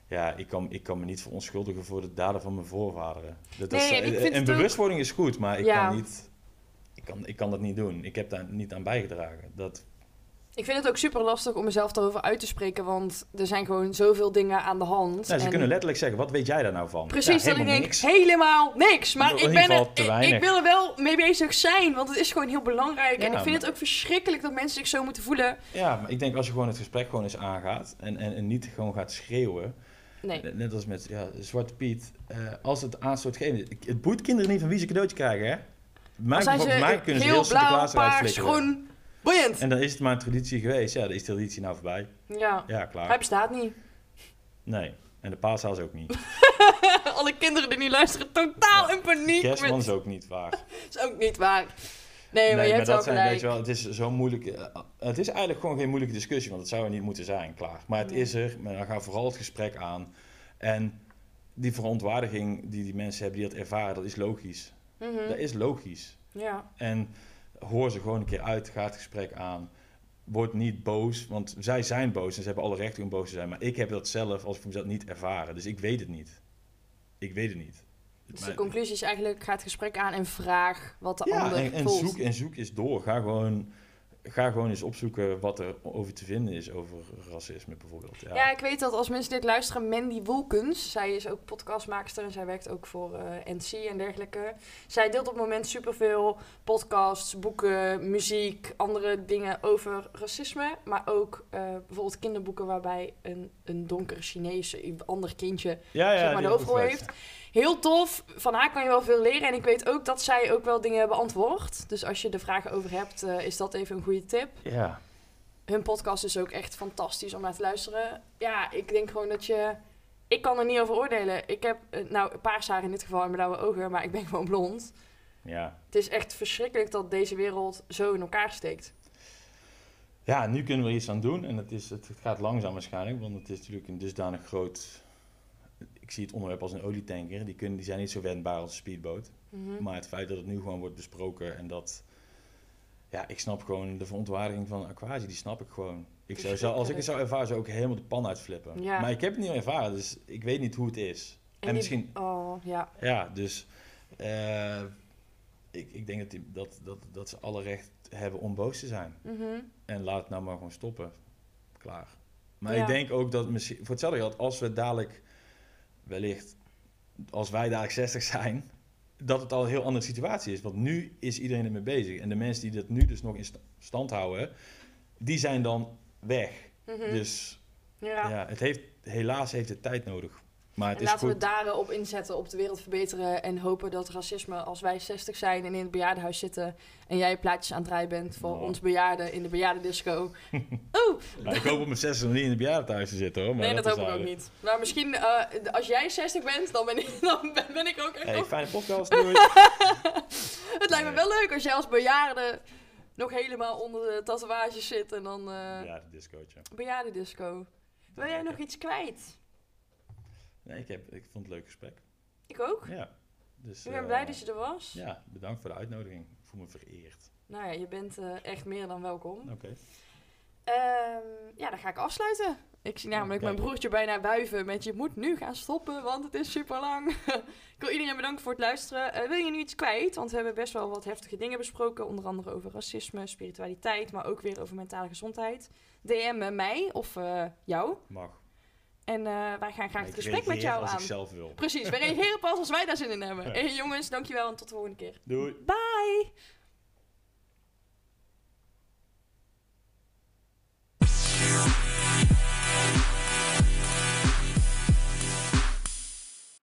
ja, ik kan, ik kan me niet verontschuldigen voor de daden van mijn voorvaderen. Dat Nee, is, en ik vind en het ook- bewustwording is goed, maar ik Ja. kan niet. Ik kan, ik kan dat niet doen. Ik heb daar niet aan bijgedragen. Dat, Ik vind het ook super lastig om mezelf daarover uit te spreken, want er zijn gewoon zoveel dingen aan de hand. nou, ze En kunnen letterlijk zeggen, wat weet jij daar nou van? Precies, Ja, dat ik denk, niks. helemaal niks. Maar ik, ben er, ik, wil er wel mee bezig zijn, want het is gewoon heel belangrijk. en Ja, ik vind maar- het ook verschrikkelijk dat mensen zich zo moeten voelen. Ja, maar ik denk als je gewoon het gesprek gewoon eens aangaat en, en, en niet gewoon gaat schreeuwen. Nee. Net als met ja, Zwarte Piet. eh, als het aanstoot geven. Het boeit kinderen niet van wie ze cadeautje krijgen, hè? Dan zijn volgens mij ze kunnen ze heel heel blauw, paars, groen, boeiend. En dan is het maar een traditie geweest. Ja, dan is de traditie nou voorbij. Ja, Ja, klaar. hij bestaat niet. Nee. En de paashaal is ook niet. Alle kinderen die nu luisteren, totaal in paniek. Kerstman is ook niet waar. is ook niet waar. Nee, maar je hebt wel dat zijn, weet je wel, het is zo moeilijk. eh, Het is eigenlijk gewoon geen moeilijke discussie, want het zou er niet moeten zijn, klaar. Maar het Nee. is er, maar dan gaat vooral het gesprek aan. En die verontwaardiging die die mensen hebben die dat ervaren, dat is logisch. Mhm. Dat is logisch. Ja. En hoor ze gewoon een keer uit, ga het gesprek aan. Word niet boos, want zij zijn boos en ze hebben alle recht om boos te zijn. Maar ik heb dat zelf, als ik mezelf niet ervaren, dus ik weet het niet. Ik weet het niet. Dus de conclusie is eigenlijk, ga het gesprek aan en vraag wat de ja, ander en, en voelt. zoek, en zoek eens door. Ga gewoon, ga gewoon eens opzoeken wat er over te vinden is over racisme bijvoorbeeld. Ja, Ja, ik weet dat als mensen dit luisteren, Mandy Wolkens, zij is ook podcastmaakster en zij werkt ook voor eh, NC en dergelijke. Zij deelt op het moment superveel podcasts, boeken, muziek, andere dingen over racisme. Maar ook eh, bijvoorbeeld kinderboeken waarbij een, een donker Chinese, een ander kindje ja, ja, zeg maar, de heeft. Heel tof. Van haar kan je wel veel leren. En ik weet ook dat zij ook wel dingen beantwoordt. Dus als je er vragen over hebt, eh, is dat even een goede tip. Ja, Hun podcast is ook echt fantastisch om naar te luisteren. Ja, ik denk gewoon dat je... Ik kan er niet over oordelen. Ik heb, eh, nou, paars haar in dit geval en blauwe ogen, maar ik ben gewoon blond. ja. Het is echt verschrikkelijk dat deze wereld zo in elkaar steekt. ja, nu kunnen we er iets aan doen. En het, is, het gaat langzaam waarschijnlijk, want het is natuurlijk een dusdanig groot... Ik zie het onderwerp als een olietanker. Die, kunnen, die zijn niet zo wendbaar als een speedboot. Mhm. Maar het feit dat het nu gewoon wordt besproken en dat... Ja, ik snap gewoon de verontwaardiging van Aquasi, die snap ik gewoon. Ik zou, zou, als ik het zou ervaren, zou ik helemaal de pan uitflippen. Ja. Maar ik heb het niet ervaren, dus ik weet niet hoe het is. En, misschien, Oh, ja. ja, dus... eh, ik, ik denk dat, die, dat, dat, dat ze alle recht hebben om boos te zijn. Mhm. En laat het nou maar gewoon stoppen. Klaar. Maar Ja. ik denk ook dat misschien, voor hetzelfde geld, als we dadelijk wellicht, als wij dadelijk 60 zijn, dat het al een heel andere situatie is. Want nu is iedereen ermee bezig. En de mensen die dat nu dus nog in sta- stand houden, die zijn dan weg. Mhm. Dus ja. ja. het heeft, helaas heeft het tijd nodig. Maar het En is laten goed. we daarop inzetten, op de wereld verbeteren. En hopen dat racisme, als wij 60 zijn en in het bejaardenhuis zitten. en jij plaatjes aan het draaien bent voor Oh. ons bejaarden in de bejaardendisco. Oeh, Nou, ik hoop op mijn 60 nog niet in de bejaardentehuis te zitten hoor. Maar nee, dat hoop ik ook niet. Maar misschien eh, als jij 60 bent, dan ben ik, dan ben, ik ook echt Hey, fijne podcast, doei. Het lijkt me wel leuk als jij als bejaarde nog helemaal onder de tatoeages zit. En dan eh ja, de discootje. bejaardendisco. Wil jij nog iets kwijt? Nee, ik, heb, ik vond het een leuk gesprek. Ik ook. Ja. Dus, Ik ben eh, blij dat je er was. Ja, bedankt voor de uitnodiging. Ik voel me vereerd. Nou ja, je bent eh, echt meer dan welkom. Oké. Ehm, ja, dan ga ik afsluiten. Ik zie namelijk mijn broertje bijna wuiven met je moet nu gaan stoppen, want het is super lang. ik wil iedereen bedanken voor het luisteren. Eh, wil je nu iets kwijt? Want we hebben best wel wat heftige dingen besproken. Onder andere over racisme, spiritualiteit, maar ook weer over mentale gezondheid. DM me mij of eh, jou. Mag. En eh, wij gaan graag het gesprek met jou als aan. ik zelf wil. Precies, we reageren pas als wij daar zin in hebben. Ja. Hey jongens, dankjewel en tot de volgende keer. Doei. Bye!